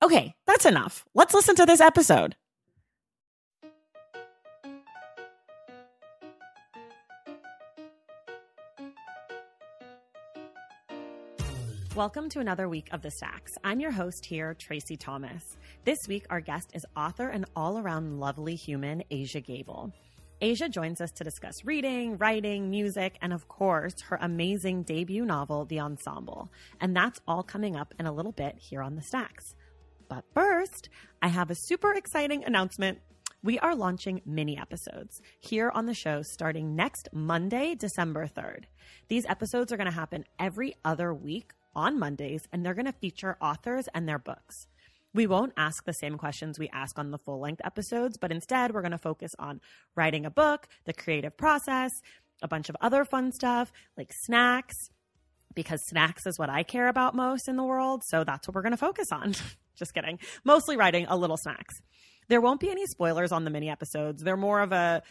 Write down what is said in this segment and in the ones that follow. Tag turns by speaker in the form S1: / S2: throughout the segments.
S1: Okay, that's enough. Let's listen to this episode. Welcome to another week of The Stacks. I'm your host here, Tracy Thomas. This week, our guest is author and all around lovely human, Aja Gabel. Aja joins us to discuss reading, writing, music, and of course, her amazing debut novel, The Ensemble. And that's all coming up in a little bit here on The Stacks. But first, I have a super exciting announcement. We are launching mini episodes here on the show starting next Monday, December 3rd. These episodes are going to happen every other week on Mondays, and they're going to feature authors and their books. We won't ask the same questions we ask on the full length episodes, but instead, we're going to focus on writing a book, the creative process, a bunch of other fun stuff like snacks, because snacks is what I care about most in the world. So that's what we're going to focus on. Just kidding. Mostly writing a little snacks. There won't be any spoilers on the mini episodes. They're more of a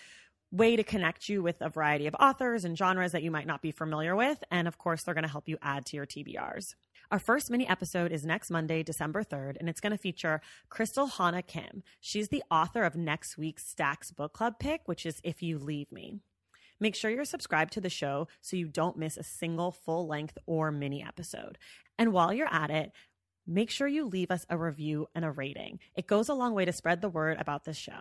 S1: way to connect you with a variety of authors and genres that you might not be familiar with. And of course, they're going to help you add to your TBRs. Our first mini episode is next Monday, December 3rd, and it's going to feature Crystal Hana Kim. She's the author of next week's Stacks Book Club pick, which is If You Leave Me. Make sure you're subscribed to the show so you don't miss a single full length or mini episode. And while you're at it, make sure you leave us a review and a rating. It goes a long way to spread the word about this show.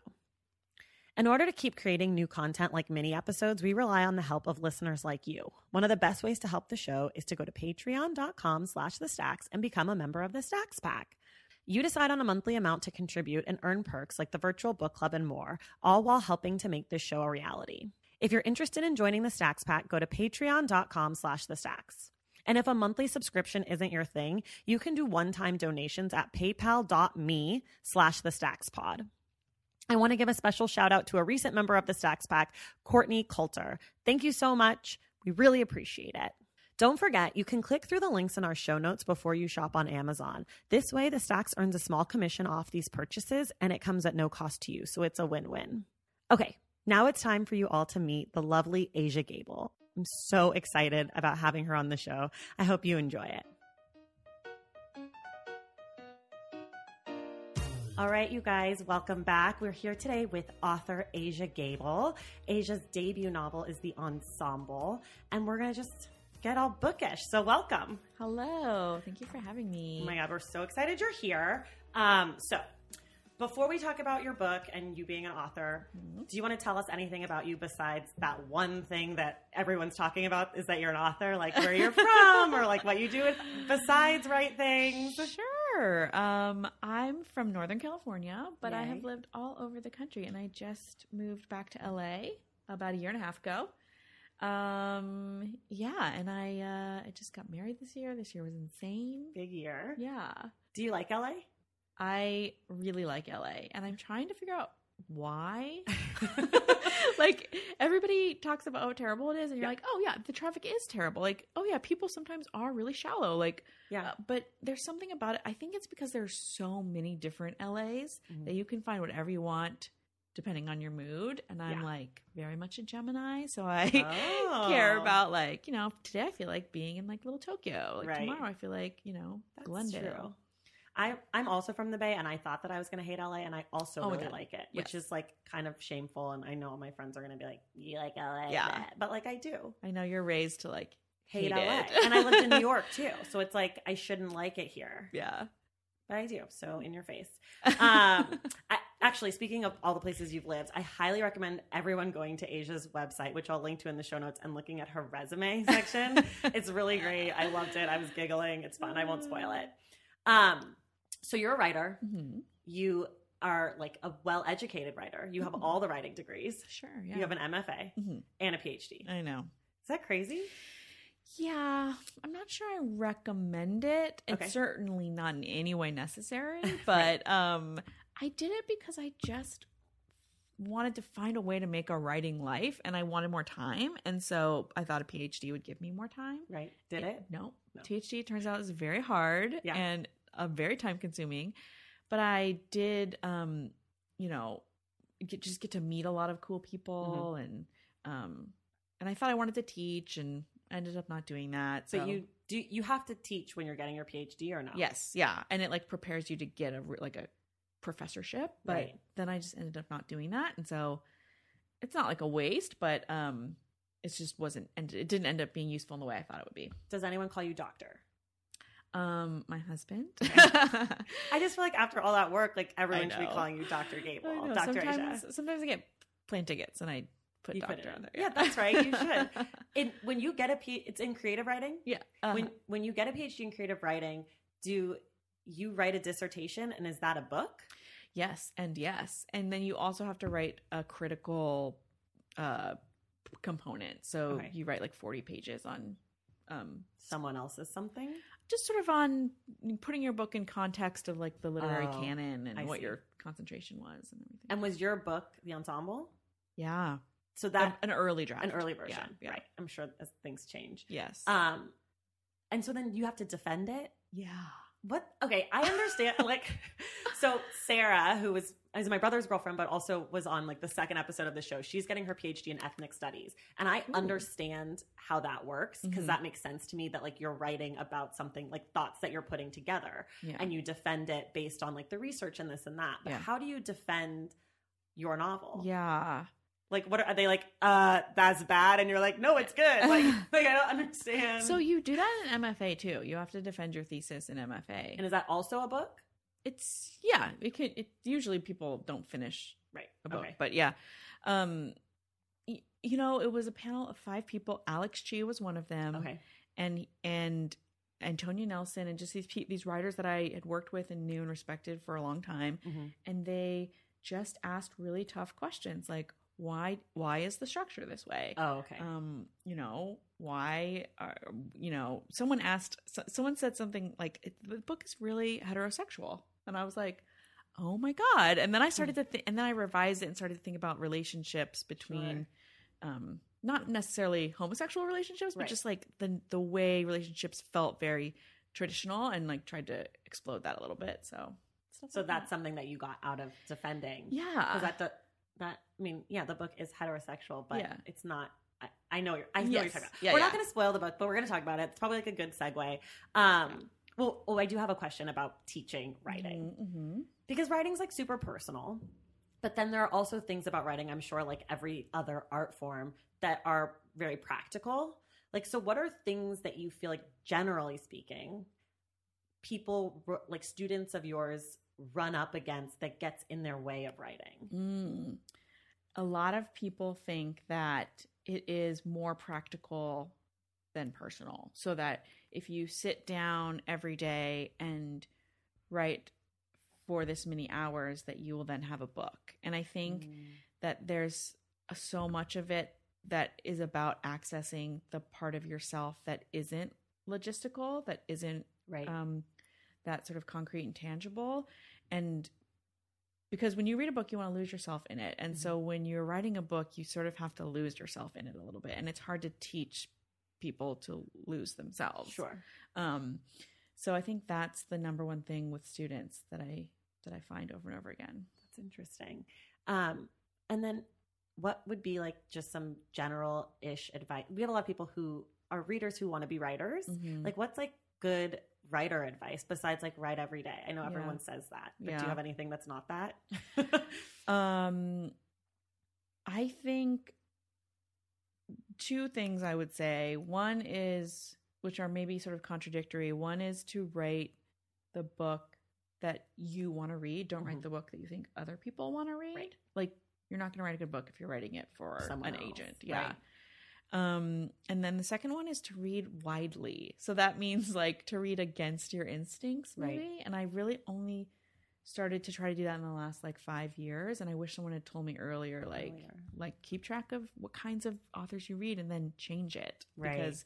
S1: In order to keep creating new content like mini episodes, we rely on the help of listeners like you. One of the best ways to help the show is to go to patreon.com slash the stacks and become a member of the Stacks Pack. You decide on a monthly amount to contribute and earn perks like the virtual book club and more, all while helping to make this show a reality. If you're interested in joining the Stacks Pack, go to patreon.com slash the stacks. And if a monthly subscription isn't your thing, you can do one-time donations at paypal.me slash the stacks pod. I want to give a special shout out to a recent member of the Stacks Pack, Courtney Coulter. Thank you so much. We really appreciate it. Don't forget, you can click through the links in our show notes before you shop on Amazon. This way, the Stacks earns a small commission off these purchases and it comes at no cost to you, so it's a win win. Okay, now it's time for you all to meet the lovely Aja Gabel. I'm so excited about having her on the show. I hope you enjoy it. All right, you guys, welcome back. We're here today with author Aja Gabel. Aja's debut novel is The Ensemble, and we're going to just get all bookish. So, welcome.
S2: Hello. Thank you for having me.
S1: Oh my God, we're so excited you're here. Um, so, before we talk about your book and you being an author, mm-hmm. do you want to tell us anything about you besides that one thing that everyone's talking about is that you're an author, like where you're from or like what you do besides write things?
S2: Sure. Um, I'm from Northern California, but Yay. I have lived all over the country and I just moved back to LA about a year and a half ago. Um, yeah, and I uh, I just got married this year. This year was insane.
S1: Big year.
S2: Yeah.
S1: Do you like LA?
S2: I really like LA and I'm trying to figure out why. like everybody talks about how terrible it is and you're yeah. like, "Oh yeah, the traffic is terrible." Like, "Oh yeah, people sometimes are really shallow." Like, yeah. Uh, but there's something about it. I think it's because there's so many different LAs mm-hmm. that you can find whatever you want depending on your mood and i'm yeah. like very much a gemini so i oh. care about like you know today i feel like being in like little tokyo like right. tomorrow i feel like you know That's glendale true.
S1: I I'm also from the Bay, and I thought that I was going to hate LA, and I also oh really like it, yes. which is like kind of shameful. And I know my friends are going to be like, "You like LA?"
S2: Yeah,
S1: but like I do.
S2: I know you're raised to like
S1: hate
S2: Hate
S1: LA. and I lived in New York too. So it's like I shouldn't like it here.
S2: Yeah.
S1: But I do. So in your face. Um, I, actually, speaking of all the places you've lived, I highly recommend everyone going to Aja's website, which I'll link to in the show notes, and looking at her resume section. it's really great. I loved it. I was giggling. It's fun. I won't spoil it. Um, so you're a writer.
S2: Mhm.
S1: You are like a well-educated writer. You have
S2: Mhm.
S1: all the writing degrees.
S2: Sure. Yeah.
S1: You have an MFA
S2: Mhm.
S1: and a PhD.
S2: I know.
S1: Is that crazy?
S2: Yeah, I'm not sure I recommend it. It's
S1: Okay.
S2: certainly not in any way necessary, but um I did it because I just wanted to find a way to make a writing life and I wanted more time and so I thought a PhD would give me more time.
S1: Right? Did it?
S2: No.
S1: No.
S2: PhD turns out is very hard
S1: Yeah.
S2: and uh, very time consuming. But I did um you know get, just get to meet a lot of cool people
S1: Mm-hmm.
S2: and um and I thought I wanted to teach and I ended up not doing that. So
S1: But you do. You have to teach when you're getting your PhD or not?
S2: Yes, yeah, and it like prepares you to get a like a professorship. But
S1: Right.
S2: then I just ended up not doing that, and so it's not like a waste, but um, it just wasn't, and it didn't end up being useful in the way I thought it would be.
S1: Does anyone call you doctor?
S2: Um, my husband.
S1: I just feel like after all that work, like everyone should be calling you Dr.
S2: Gabel,
S1: Dr.
S2: sometimes,
S1: Aja.
S2: sometimes I get plane tickets and I put
S1: You put
S2: doctor
S1: it
S2: on there.
S1: Yeah, that's right, you should. In, when you get a P, it's in creative writing.
S2: yeah. uh-huh.
S1: When when you get a PhD in creative writing, do you write a dissertation, and is that a book?
S2: Yes, and yes. And then you also have to write a critical uh component. So
S1: Okay.
S2: you write like 40 pages on um
S1: Someone else's something.
S2: Just sort of on putting your book in context of like the literary
S1: Oh,
S2: canon and
S1: I
S2: what
S1: see.
S2: your concentration was and everything.
S1: And was your book the ensemble?
S2: yeah.
S1: So
S2: That,
S1: that
S2: an early draft.
S1: an early version,
S2: Yeah. yeah.
S1: right? I'm sure as things change.
S2: Yes.
S1: Um, and so then you have to defend it.
S2: yeah.
S1: What? Okay, I understand. like, so Sarah, who was is my brother's girlfriend, but also was on like the second episode of the show. She's getting her PhD in ethnic studies, and I
S2: Ooh.
S1: understand how that works because
S2: Mhm.
S1: that makes sense to me. That like you're writing about something like thoughts that you're putting together,
S2: Yeah.
S1: and you defend it based on like the research and this and that. But
S2: Yeah.
S1: how do you defend your novel?
S2: yeah.
S1: Like, what are, are they like? Uh, that's bad, and you're like, no, it's good. Like, like I don't understand.
S2: So you do that in MFA too. You have to defend your thesis in MFA.
S1: and is that also a book?
S2: It's yeah, it can it usually people don't finish
S1: Right.
S2: a book.
S1: Okay.
S2: But yeah. Um y- you know, it was a panel of five people. Alex Chee was one of them.
S1: Okay.
S2: and and Antonya Nelson and just these pe- these writers that I had worked with and knew and respected for a long time,
S1: Mhm.
S2: and they just asked really tough questions like why why is the structure this way?
S1: Oh, okay.
S2: Um, you know why are you know someone asked so, someone said something like the book is really heterosexual, and I was like. Oh my god! And then I started to think, and then I revised it and started to think about relationships between um not necessarily homosexual relationships but
S1: Right.
S2: just like the the way relationships felt very traditional and like tried to explode that a little bit so
S1: So
S2: like
S1: that's
S2: that.
S1: something that you got out of defending.
S2: yeah
S1: Because that, the, that, I mean, yeah, the book is heterosexual, but
S2: Yeah.
S1: it's not. I, I know you're. I know what
S2: Yes.
S1: you're talking about.
S2: Yeah,
S1: We're
S2: yeah.
S1: not going to spoil the book, but we're going to talk about it. It's probably like a good segue. Um, well, oh, I do have a question about teaching writing
S2: Mhm,
S1: because writing's like super personal, but then there are also things about writing. I'm sure, like every other art form, that are very practical. Like, so what are things that you feel like, generally speaking, people like students of yours run up against that gets in their way of writing?
S2: Mm. a lot of people think that it is more practical than personal so that if you sit down every day and write for this many hours that you will then have a book and i think
S1: Mm.
S2: that there's so much of it that is about accessing the part of yourself that isn't logistical, that isn't
S1: right.
S2: um, that sort of concrete and tangible. And because when you read a book, you want to lose yourself in it. And so when you're writing a book, you sort of have to lose yourself in it a little bit. And it's hard to teach people to lose themselves.
S1: sure.
S2: Um, so I think that's the number one thing with students that I that I find over and over again.
S1: That's interesting. Um, and then what would be like just some general ish advice? We have a lot of people who are readers who want to be writers.
S2: Mhm.
S1: Like, what's like good writer advice besides like write every day? I know
S2: Yeah.
S1: everyone says that, but do you have anything that's not that?
S2: Um, I think two things I would say. One is, which are maybe sort of contradictory. One is to write the book that you want to read. Don't
S1: Mhm.
S2: write the book that you think other people want to read.
S1: Right.
S2: Like you're not going to write a good book if you're writing it for
S1: Someone
S2: an
S1: else,
S2: agent. Yeah.
S1: right.
S2: Um, and then the second one is to read widely. So that means like to read against your instincts,
S1: Right.
S2: maybe. And I really only started to try to do that in the last like five years. And I wish someone had told me earlier, oh, like,
S1: Earlier.
S2: like keep track of what kinds of authors you read and then change it
S1: Right.
S2: because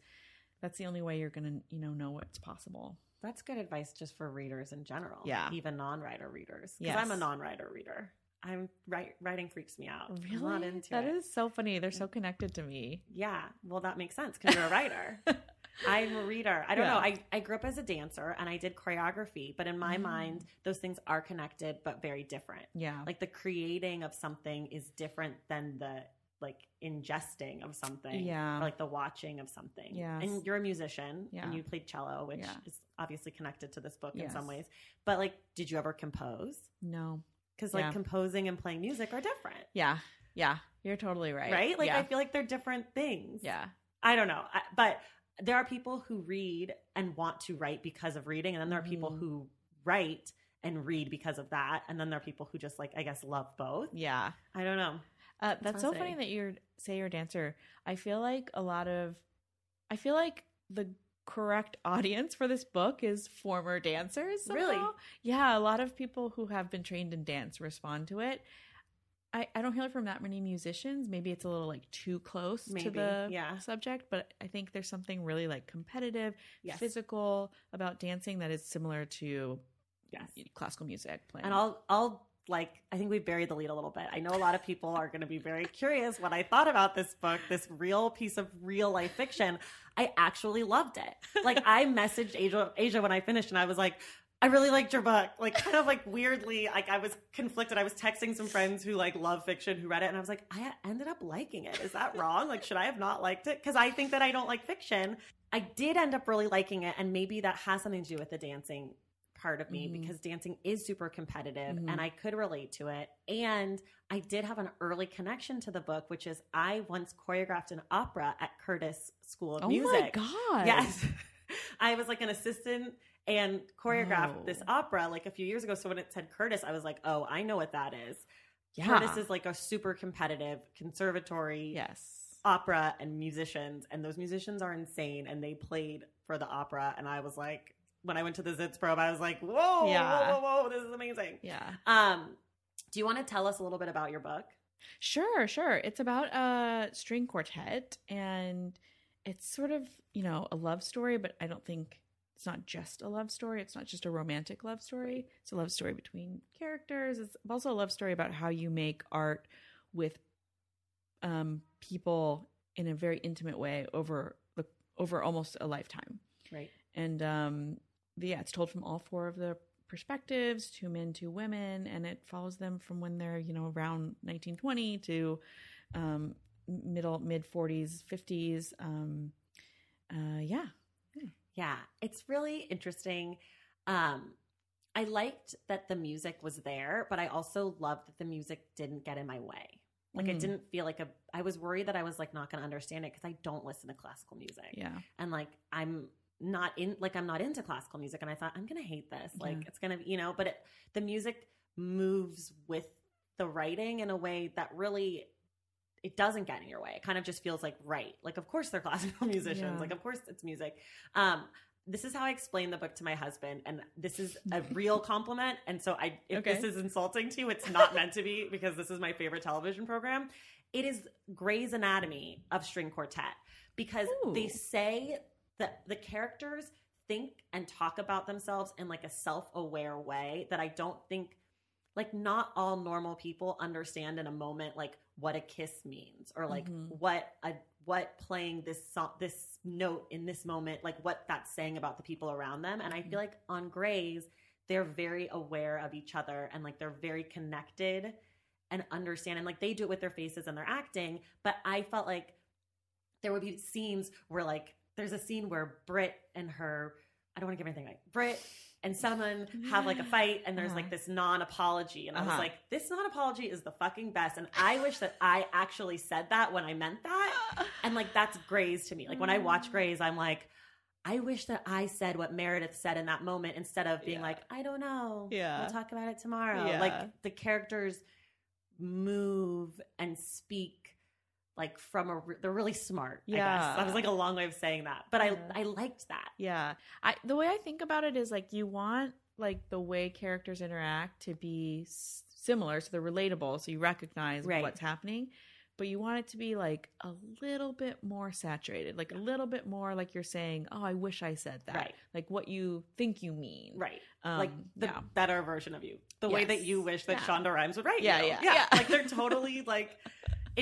S2: that's the only way you're gonna you know know what's possible.
S1: That's good advice just for readers in general.
S2: Yeah.
S1: Even non writer readers. Because
S2: Yes.
S1: I'm a non writer reader. I'm write, writing freaks me out.
S2: Really,
S1: I'm not into
S2: That
S1: it.
S2: is so funny. They're so mm. connected to me.
S1: Yeah. Well, that makes sense because you're a writer. I'm a reader. I don't
S2: Yeah.
S1: know. I, I grew up as a dancer and I did choreography, but in my
S2: Mm.
S1: mind, those things are connected but very different.
S2: Yeah,
S1: Like the creating of something is different than the like ingesting of something.
S2: Yeah.
S1: Or like the watching of something.
S2: Yeah.
S1: And you're a musician
S2: Yeah.
S1: and you played cello, which
S2: Yeah.
S1: is obviously connected to this book in some ways. But like, did you ever compose?
S2: no,
S1: Because like
S2: Yeah.
S1: composing and playing music are different.
S2: yeah, yeah. You're totally right.
S1: Right? Like. I feel like they're different things.
S2: yeah,
S1: I don't know. I, but there are people who read and want to write because of reading. And then there are people
S2: Mhm.
S1: who write and read because of that. And then there are people who just like, I guess, love both.
S2: yeah.
S1: I don't know.
S2: Uh, that's so funny that you're say you're a dancer. I feel like a lot of, I feel like the correct audience for this book is former dancers.
S1: Really?
S2: Yeah, a lot of people who have been trained in dance respond to it. I, I don't hear it from that many musicians. Maybe it's a little like too close to the
S1: yeah.
S2: subject, but I think there's something really like competitive,
S1: Yes.
S2: physical about dancing that is similar to
S1: Yes.
S2: classical music playing.
S1: And I'll, I'll, like, I think we buried the lead a little bit. I know a lot of people are going to be very curious what I thought about this book, this real piece of real life fiction. I actually loved it. Like, I messaged Aja, Aja when I finished, and I was like, I really liked your book. Like, kind of like weirdly, like I was conflicted. I was texting some friends who like love fiction who read it, and I was like, I ended up liking it. Is that wrong? Like, should I have not liked it? Because I think that I don't like fiction. I did end up really liking it, and maybe that has something to do with the dancing part of me
S2: Mhm.
S1: because dancing is super competitive
S2: Mhm.
S1: and I could relate to it. And I did have an early connection to the book, which is I once choreographed an opera at Curtis School of
S2: oh
S1: Music.
S2: Oh my god!
S1: Yes. I was like an assistant and choreographed
S2: Oh.
S1: this opera like a few years ago. So when it said Curtis, I was like, oh, I know what that is.
S2: yeah.
S1: Curtis is like a super competitive conservatory
S2: yes.
S1: opera and musicians, and those musicians are insane. And they played for the opera, and I was like, when I went to the Sitzprobe, I was like, whoa,
S2: Yeah.
S1: whoa, whoa, whoa, this is amazing.
S2: Yeah.
S1: Um, do you want to tell us a little bit about your book?
S2: Sure, sure. It's about a string quartet and it's sort of, you know, a love story, but I don't think it's not just a love story. It's not just a romantic love story. It's a love story between characters. It's also a love story about how you make art with um people in a very intimate way over the over almost a lifetime.
S1: Right.
S2: And um yeah, it's told from all four of the perspectives, two men, two women, and it follows them from when they're, you know, around 1920 to um middle mid 40s, 50s. Um uh yeah.
S1: Yeah, it's really interesting. Um, I liked that the music was there, but I also loved that the music didn't get in my way. Like it
S2: Mm.
S1: didn't feel like a. I was worried that I was like not going to understand it because I don't listen to classical music,
S2: Yeah.
S1: and like I'm not in like I'm not into classical music, and I thought I'm going to hate this. Like
S2: Yeah.
S1: it's going to, you know. But it, the music moves with the writing in a way that really it doesn't get in your way. It kind of just feels like right. Like of course they're classical musicians.
S2: Yeah.
S1: Like of course it's music. Um this is how I explain the book to my husband and this is a real compliment and so I if
S2: Okay.
S1: this is insulting to you it's not meant to be because this is my favorite television program. It is Grey's Anatomy of string quartet because they say that the characters think and talk about themselves in like a self-aware way that I don't think like not all normal people understand in a moment like what a kiss means or like
S2: Mhm.
S1: what a what playing this song this note in this moment like what that's saying about the people around them and i feel like on Grey's they're very aware of each other and like they're very connected and understand and like they do it with their faces and their acting but i felt like there would be scenes where like there's a scene where Brit and her I don't want to give anything right. Brit and someone have like a fight and there's
S2: Uh-huh.
S1: like this non-apology and I was
S2: Uh-huh.
S1: like this non-apology is the fucking best and I wish that I actually said that when I meant that and like that's Grey's to me like when I watch
S2: Mm.
S1: Grey's I'm like I wish that I said what Meredith said in that moment instead of being
S2: Yeah.
S1: like I don't know
S2: Yeah.
S1: we'll talk about it tomorrow
S2: Yeah.
S1: like the characters move and speak like from a re- they're really smart I guess
S2: Yeah.
S1: that was like a long way of saying that but
S2: Yeah.
S1: I I liked that
S2: Yeah. I the way I think about it is like you want like the way characters interact to be s- similar so they're relatable so you recognize
S1: Right.
S2: what's happening but you want it to be like a little bit more saturated like a little bit more like you're saying oh I wish I said that
S1: Right.
S2: like what you think you mean
S1: right
S2: um,
S1: like the
S2: yeah
S1: better version of you. The way that you wish that
S2: Yeah.
S1: Shonda Rhimes would write
S2: Yeah,
S1: you.
S2: yeah, yeah.
S1: Like they're totally like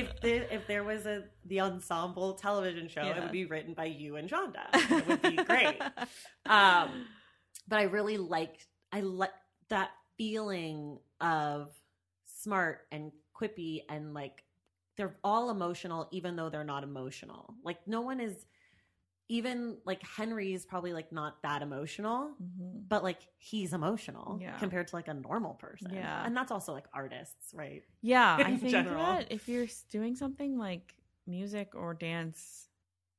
S1: if there, if there was a the ensemble television show, it would be written by you and Shonda. It would be great. Um, but I really liked I like that feeling of smart and quippy and like they're all emotional even though they're not emotional. Like no one is even like Henry's probably like not that emotional
S2: Mhm.
S1: but like he's emotional
S2: Yeah.
S1: compared to like a normal person.
S2: Yeah.
S1: And that's also like artists, right?
S2: Yeah, I think
S1: general.
S2: that if you're doing something like music or dance,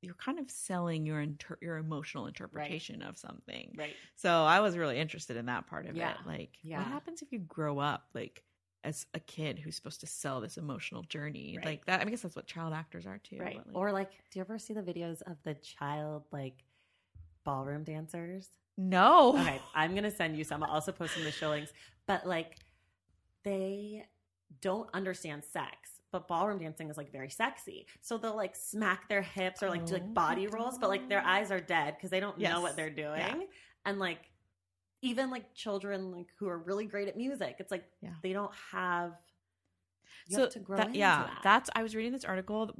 S2: you're kind of selling your inter- your emotional interpretation of something.
S1: Right.
S2: So I was really interested in that part of
S1: Yeah.
S2: it. Like,
S1: Yeah.
S2: what happens if you grow up like as a kid who's supposed to sell this emotional journey
S1: Right.
S2: like that? I guess that's what child actors are too.
S1: Right.
S2: like-
S1: or like, do you ever see the videos of the child like ballroom dancers?
S2: no.
S1: Okay, I'm gonna send you some. I'll also post some of the show links. But like they don't understand sex. But ballroom dancing is like very sexy. So they'll like smack their hips or like do
S2: Oh
S1: like body rolls, but like their
S2: oh.
S1: eyes are dead because they don't know what they're doing.
S2: Yeah.
S1: And like even like children like who are really great at music, it's like
S2: Yeah.
S1: they don't have you
S2: so
S1: have to grow
S2: that-
S1: into
S2: yeah,
S1: that.
S2: that's I was reading this article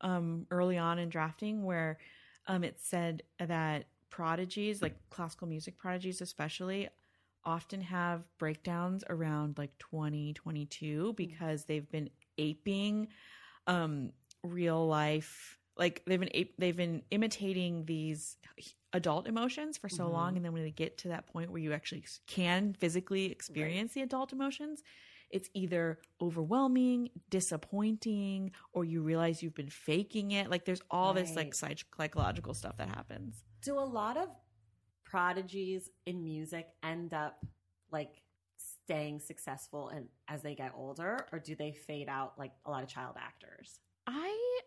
S2: um early on in drafting where um it said that prodigies, like classical music prodigies especially, often have breakdowns around like 2022 because they've been aping um real life like they've been they've been imitating these adult emotions for so
S1: Mhm.
S2: long and then when they get to that point where you actually can physically experience the adult emotions it's either overwhelming, disappointing, or you realize you've been faking it. Like there's all this like psych- psychological stuff that happens.
S1: do a lot of prodigies in music end up like staying successful and as they get older or do they fade out like a lot of child actors
S2: I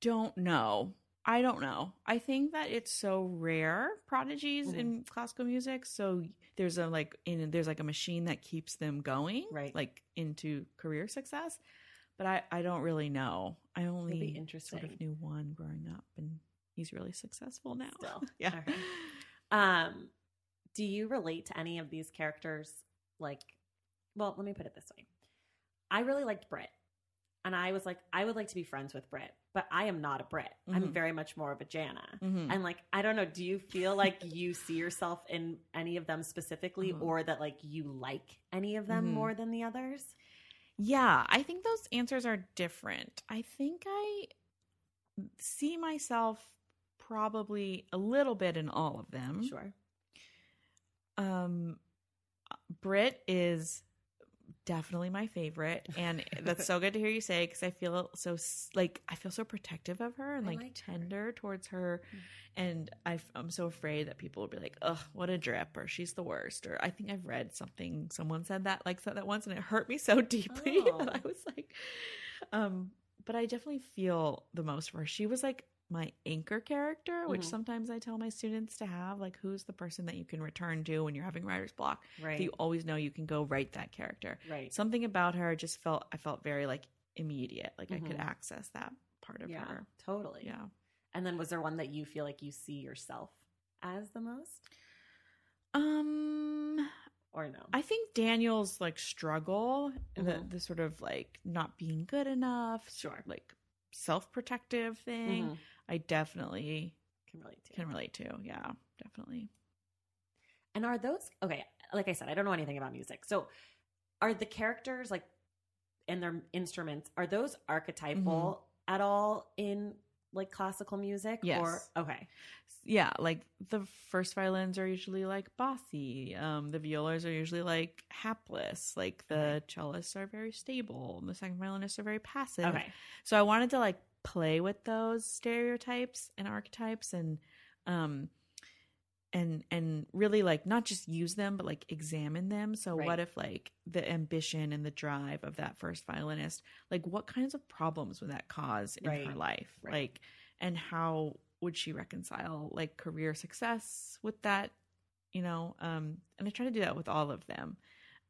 S2: don't know. I don't know. I think that it's so rare prodigies
S1: Mhm.
S2: in classical music. So there's a like in there's like a machine that keeps them going,
S1: Right.
S2: Like into career success. But I I don't really know. I only sort of knew one growing up, and he's really successful now.
S1: Still.
S2: yeah.
S1: Right. um do you relate to any of these characters like well let me put it this way i really liked brit and i was like i would like to be friends with brit but i am not a brit i'm
S2: Mhm.
S1: very much more of a jana
S2: Mhm.
S1: And like, I don't know, do you feel like you see yourself in any of them specifically
S2: Mhm.
S1: or that like you like any of them
S2: Mhm.
S1: more than the others?
S2: Yeah, I think those answers are different. I think I see myself probably a little bit in all of them.
S1: Sure.
S2: Um Brit is definitely my favorite and that's so good to hear you say cuz I feel so like I feel so protective of her and like,
S1: like her.
S2: tender towards her
S1: Mm.
S2: and I am so afraid that people will be like, "Ugh, what a drip," or "She's the worst," or I think I've read something someone said that like said that once, and it hurt me so deeply
S1: Oh.
S2: that I was like, um. But I definitely feel the most for her. She was like my anchor character, which
S1: Mhm.
S2: sometimes I tell my students to have. Like, who's the person that you can return to when you're having writer's block?
S1: Right.
S2: You always know you can go write that character.
S1: right.
S2: Something about her just felt I felt very like immediate, like I could
S1: Mhm.
S2: access that part of
S1: yeah,
S2: her.
S1: totally.
S2: Yeah.
S1: And then was there one that you feel like you see yourself as the most
S2: Um.
S1: or no?
S2: I think Daniel's like struggle, the
S1: Mhm.
S2: the sort of like not being good enough,
S1: Sure.
S2: like self protective thing. I definitely
S1: Can relate to.
S2: can relate to. Yeah, definitely.
S1: And are those okay? Like I said, I don't know anything about music. So, are the characters like and their instruments are those archetypal
S2: Mm-hmm.
S1: at all in like classical music?
S2: Yes.
S1: Or okay.
S2: yeah, like the first violins are usually like bossy. Um, the violas are usually like hapless. Like the cellists are very stable. And the second violinists are very passive.
S1: Okay.
S2: So I wanted to like play with those stereotypes and archetypes and um and and really like not just use them but like examine them. So
S1: Right.
S2: what if like the ambition and the drive of that first violinist, like what kinds of problems would that cause in
S1: Right.
S2: her life?
S1: Right.
S2: Like and how would she reconcile like career success with that, you know? Um and I try to do that with all of them.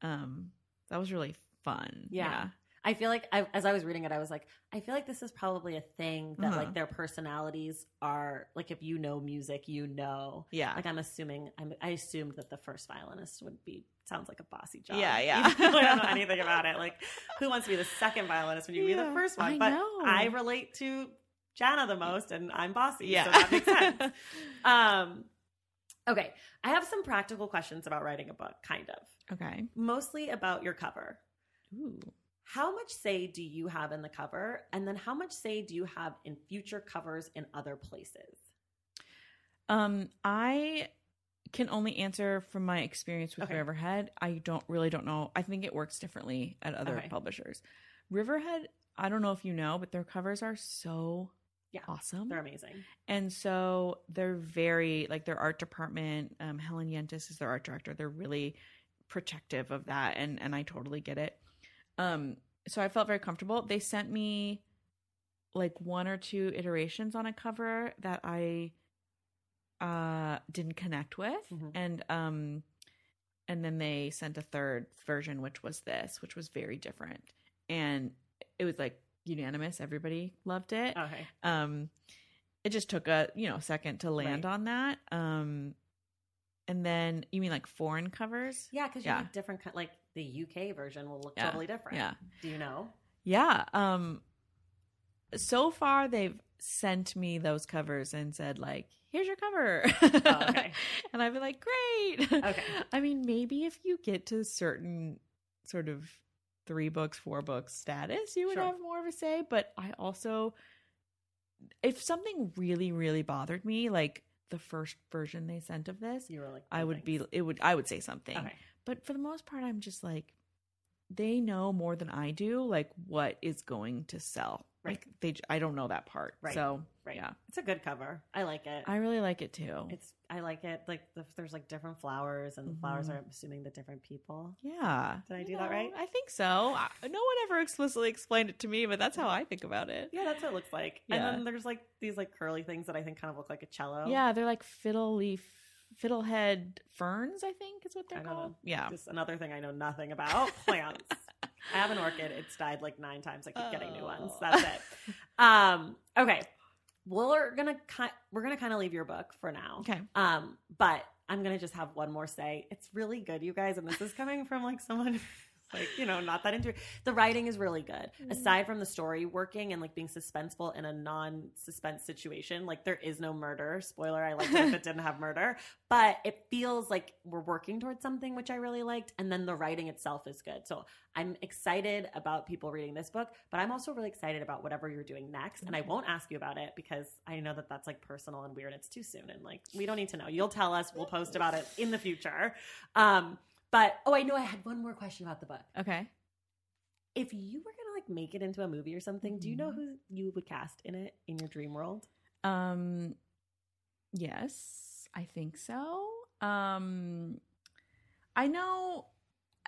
S2: Um that was really fun.
S1: Yeah. I feel like I, as I was reading it, I was like, I feel like this is probably a thing that
S2: Uh-huh.
S1: like their personalities are like if you know music, you know.
S2: Yeah.
S1: Like I'm assuming, I'm, I assumed that the first violinist would be sounds like a bossy job.
S2: Yeah, yeah.
S1: I don't know anything about it. Like, who wants to be the second violinist when you be the first one?
S2: I
S1: but
S2: know.
S1: I relate to Jana the most, and I'm bossy.
S2: yeah.
S1: so that makes sense. um, okay, I have some practical questions about writing a book, kind of,
S2: okay.
S1: mostly about your cover.
S2: Ooh.
S1: How much say do you have in the cover? And then how much say do you have in future covers in other places?
S2: Um, I can only answer from my experience with
S1: Okay.
S2: Riverhead. I don't really don't know. I think it works differently at other
S1: Okay.
S2: publishers. Riverhead, I don't know if you know, but their covers are so
S1: Yeah,
S2: awesome.
S1: They're amazing.
S2: And so they're very like their art department. Um, Helen Yentus is their art director. They're really protective of that, and and I totally get it. Um, so I felt very comfortable. They sent me like one or two iterations on a cover that I uh didn't connect with,
S1: Mhm.
S2: and um, and then they sent a third version, which was this, which was very different, and it was like unanimous. Everybody loved it
S1: Okay.
S2: um it just took a you know second to land
S1: Right.
S2: on that um and then you mean like foreign covers
S1: Yeah, because you
S2: Yeah.
S1: have different, like the UK version will look
S2: Yeah.
S1: totally different.
S2: yeah
S1: Do you know?
S2: yeah um so far they've sent me those covers and said like here's your cover
S1: Oh, okay.
S2: and i've been like great
S1: Okay.
S2: i mean maybe if you get to certain sort of three books four books status you would
S1: Sure.
S2: have more of a say but i also if something really really bothered me like the first version they sent of this
S1: You were like,
S2: i
S1: "No
S2: would be it would i would say something
S1: Okay.
S2: but for the most part i'm just like they know more than i do like what is going to sell
S1: Right.
S2: like they I don't know that part
S1: Right.
S2: so
S1: Right.
S2: yeah
S1: It's a good cover. I like it.
S2: i really like it too
S1: it's I like it. Like the, there's like different flowers, and the mm-hmm.
S2: flowers
S1: are assuming the different people.
S2: yeah
S1: Did I do
S2: You
S1: that right?
S2: i think so I, no one ever explicitly explained it to me but that's how i think about it
S1: Yeah, that's what it looks like.
S2: Yeah.
S1: And then there's like these like curly things that I think kind of look like a cello.
S2: yeah they're like fiddle leaf fiddlehead ferns i think is what they're called
S1: know.
S2: yeah
S1: Just another thing I know nothing about plants. I have an orchid. It's died like nine times. I keep getting new ones.
S2: Oh.
S1: That's it. Um, okay. We're gonna ki- we're gonna kind of leave your book for now.
S2: okay
S1: Um, but I'm gonna just have one more say. It's really good, you guys, and this is coming from like someone like you know not that into it. The writing is really good.
S2: Mm.
S1: Aside from the story working and like being suspenseful in a non-suspense situation, like there is no murder. Spoiler: I liked it if it didn't have murder, but it feels like we're working towards something, which I really liked. And then the writing itself is good. So I'm excited about people reading this book, but I'm also really excited about whatever you're doing next. And I won't ask you about it because I know that that's like personal and weird. It's too soon, and like we don't need to know. You'll tell us. We'll post about it in the future. Um, but oh, I know I had one more question about the book.
S2: okay
S1: If you were gonna like make it into a movie or something, do you know who you would cast in it in your dream world?
S2: Um yes, I think so. Um I know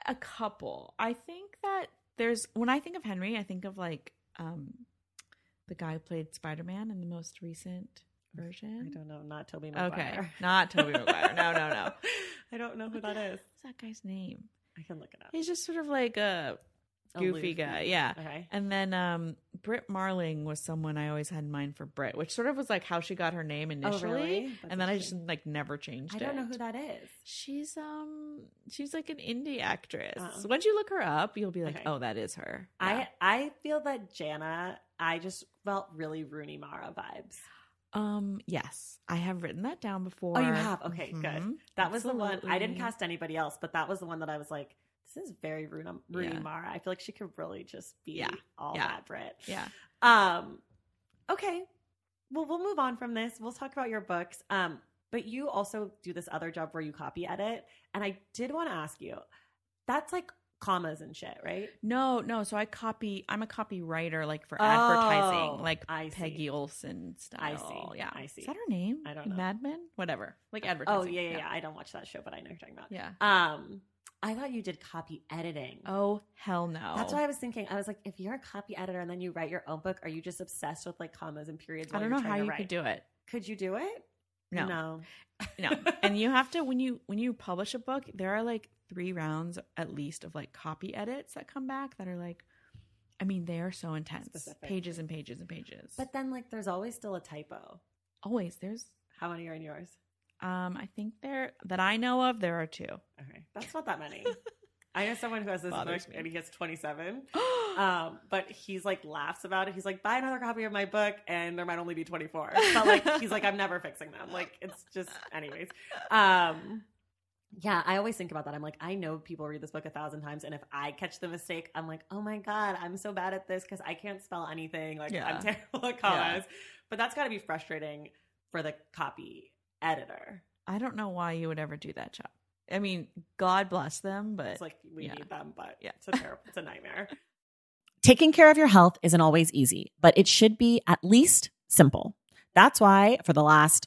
S2: a couple. I think that there's when I think of Henry, I think of like um the guy who played Spider-Man in the most recent version.
S1: I don't know. Not Tobey Maguire.
S2: Okay, not Tobey Maguire. No, no, no.
S1: I don't know who that is.
S2: What's that guy's name?
S1: I can look it up.
S2: He's just sort of like a goofy
S1: Aloof.
S2: guy. Yeah.
S1: Okay.
S2: And then um Brit Marling was someone I always had in mind for Brit, which sort of was like how she got her name initially.
S1: Oh, really? That's
S2: And then I just
S1: interesting.
S2: like never changed
S1: I don't know who that is.
S2: She's um she's like an indie actress.
S1: Uh-uh.
S2: Once you look her up, you'll be like,
S1: Okay.
S2: "Oh, that is her."
S1: I I feel that Jana. I just felt really Rooney Mara vibes.
S2: Um yes, I have written that down before.
S1: Oh, you have? Okay, good.
S2: Mhm.
S1: That was the one. I didn't cast anybody else, but that was the one that I was like, this is very Rooney, Rooney
S2: Yeah.
S1: Mara. I feel like she could really just be
S2: Yeah.
S1: all
S2: Yeah.
S1: that Brit.
S2: Yeah.
S1: Um. Okay. well, we'll move on from this. We'll talk about your books. Um, but you also do this other job where you copy edit, and I did want to ask you. That's like commas and shit, right?
S2: No, no. So I copy. I'm a copywriter, like for
S1: Oh,
S2: advertising, like
S1: I see.
S2: Peggy Olson style.
S1: I see,
S2: Yeah,
S1: I see.
S2: Is that her name?
S1: I don't know.
S2: Mad Men, whatever. Like
S1: Oh
S2: advertising.
S1: yeah, yeah, yeah. I don't watch that show, but I know you're talking about.
S2: Yeah.
S1: Um, I thought you did copy editing.
S2: Oh hell no.
S1: That's what I was thinking. I was like, if you're a copy editor and then you write your own book, are you just obsessed with like commas and periods?
S2: I don't
S1: you're
S2: know how you
S1: write?
S2: could do it.
S1: Could you do it?
S2: No.
S1: no.
S2: no and you have to when you when you publish a book there are like three rounds at least of like copy edits that come back that are like i mean they are so intense
S1: Specific.
S2: pages and pages and pages
S1: But then, like, there's always still a typo.
S2: always there's
S1: How many are in yours?
S2: um i think there that i know of there are two
S1: Okay, that's not that many. I know someone who has this book and he has 27. Um, but he's like laughs about it. He's like, buy another copy of my book, and there might only be 24. But like, he's like, I'm never fixing them. Like, it's just, anyways. Um, yeah, I always think about that. I'm like, I know people read this book a thousand times, and if I catch the mistake, I'm like, oh my god, I'm so bad at this because I can't spell anything. Like,
S2: Yeah.
S1: I'm terrible at commas. But that's got to be frustrating for the copy editor.
S2: i don't know why you would ever do that job i mean god bless them but
S1: It's like we
S2: yeah.
S1: need them, but
S2: Yeah.
S1: it's a terrible, it's a nightmare.
S3: Taking care of your health isn't always easy, but it should be at least simple. That's why for the last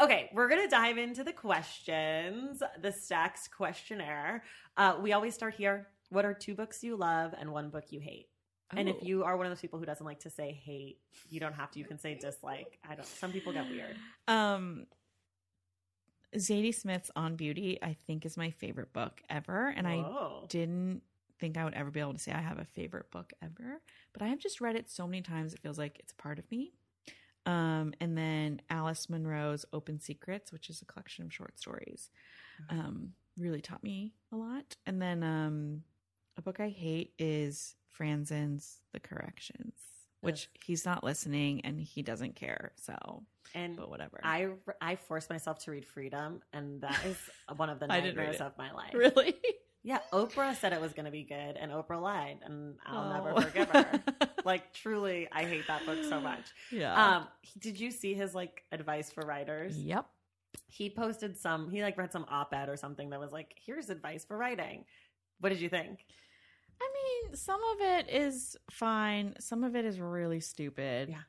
S1: Okay, we're gonna dive into the questions, the Stacks questionnaire. Uh, we always start here. What are two books you love and one book you hate? And if
S2: Oh.
S1: you are one of those people who doesn't like to say hate, you don't have to. You can say dislike. I don't. Some people get weird.
S2: Um, Zadie Smith's On Beauty, I think, is my favorite book ever, and I didn't think I would ever be able to say I have a favorite book ever, but I have just read it so many times it feels like it's a part of me. Um, and then Alice Munro's Open Secrets, which is a collection of short stories, um, really taught me a lot. And then um, a book I hate is Franzen's The Corrections, which he's not listening and he doesn't care. So,
S1: And
S2: but whatever.
S1: I I forced myself to read Freedom, and that is one of the nightmares of my life.
S2: really.
S1: Yeah, Oprah said it was going to be good, and Oprah lied, and I'll
S2: Oh.
S1: never forgive her. like, truly, I hate that book so much.
S2: yeah.
S1: Um, did you see his like advice for writers?
S2: yep.
S1: He posted some. He like read some op-ed or something that was like, "Here's advice for writing." What did you think?
S2: I mean, some of it is fine. Some of it is really stupid.
S1: Yeah.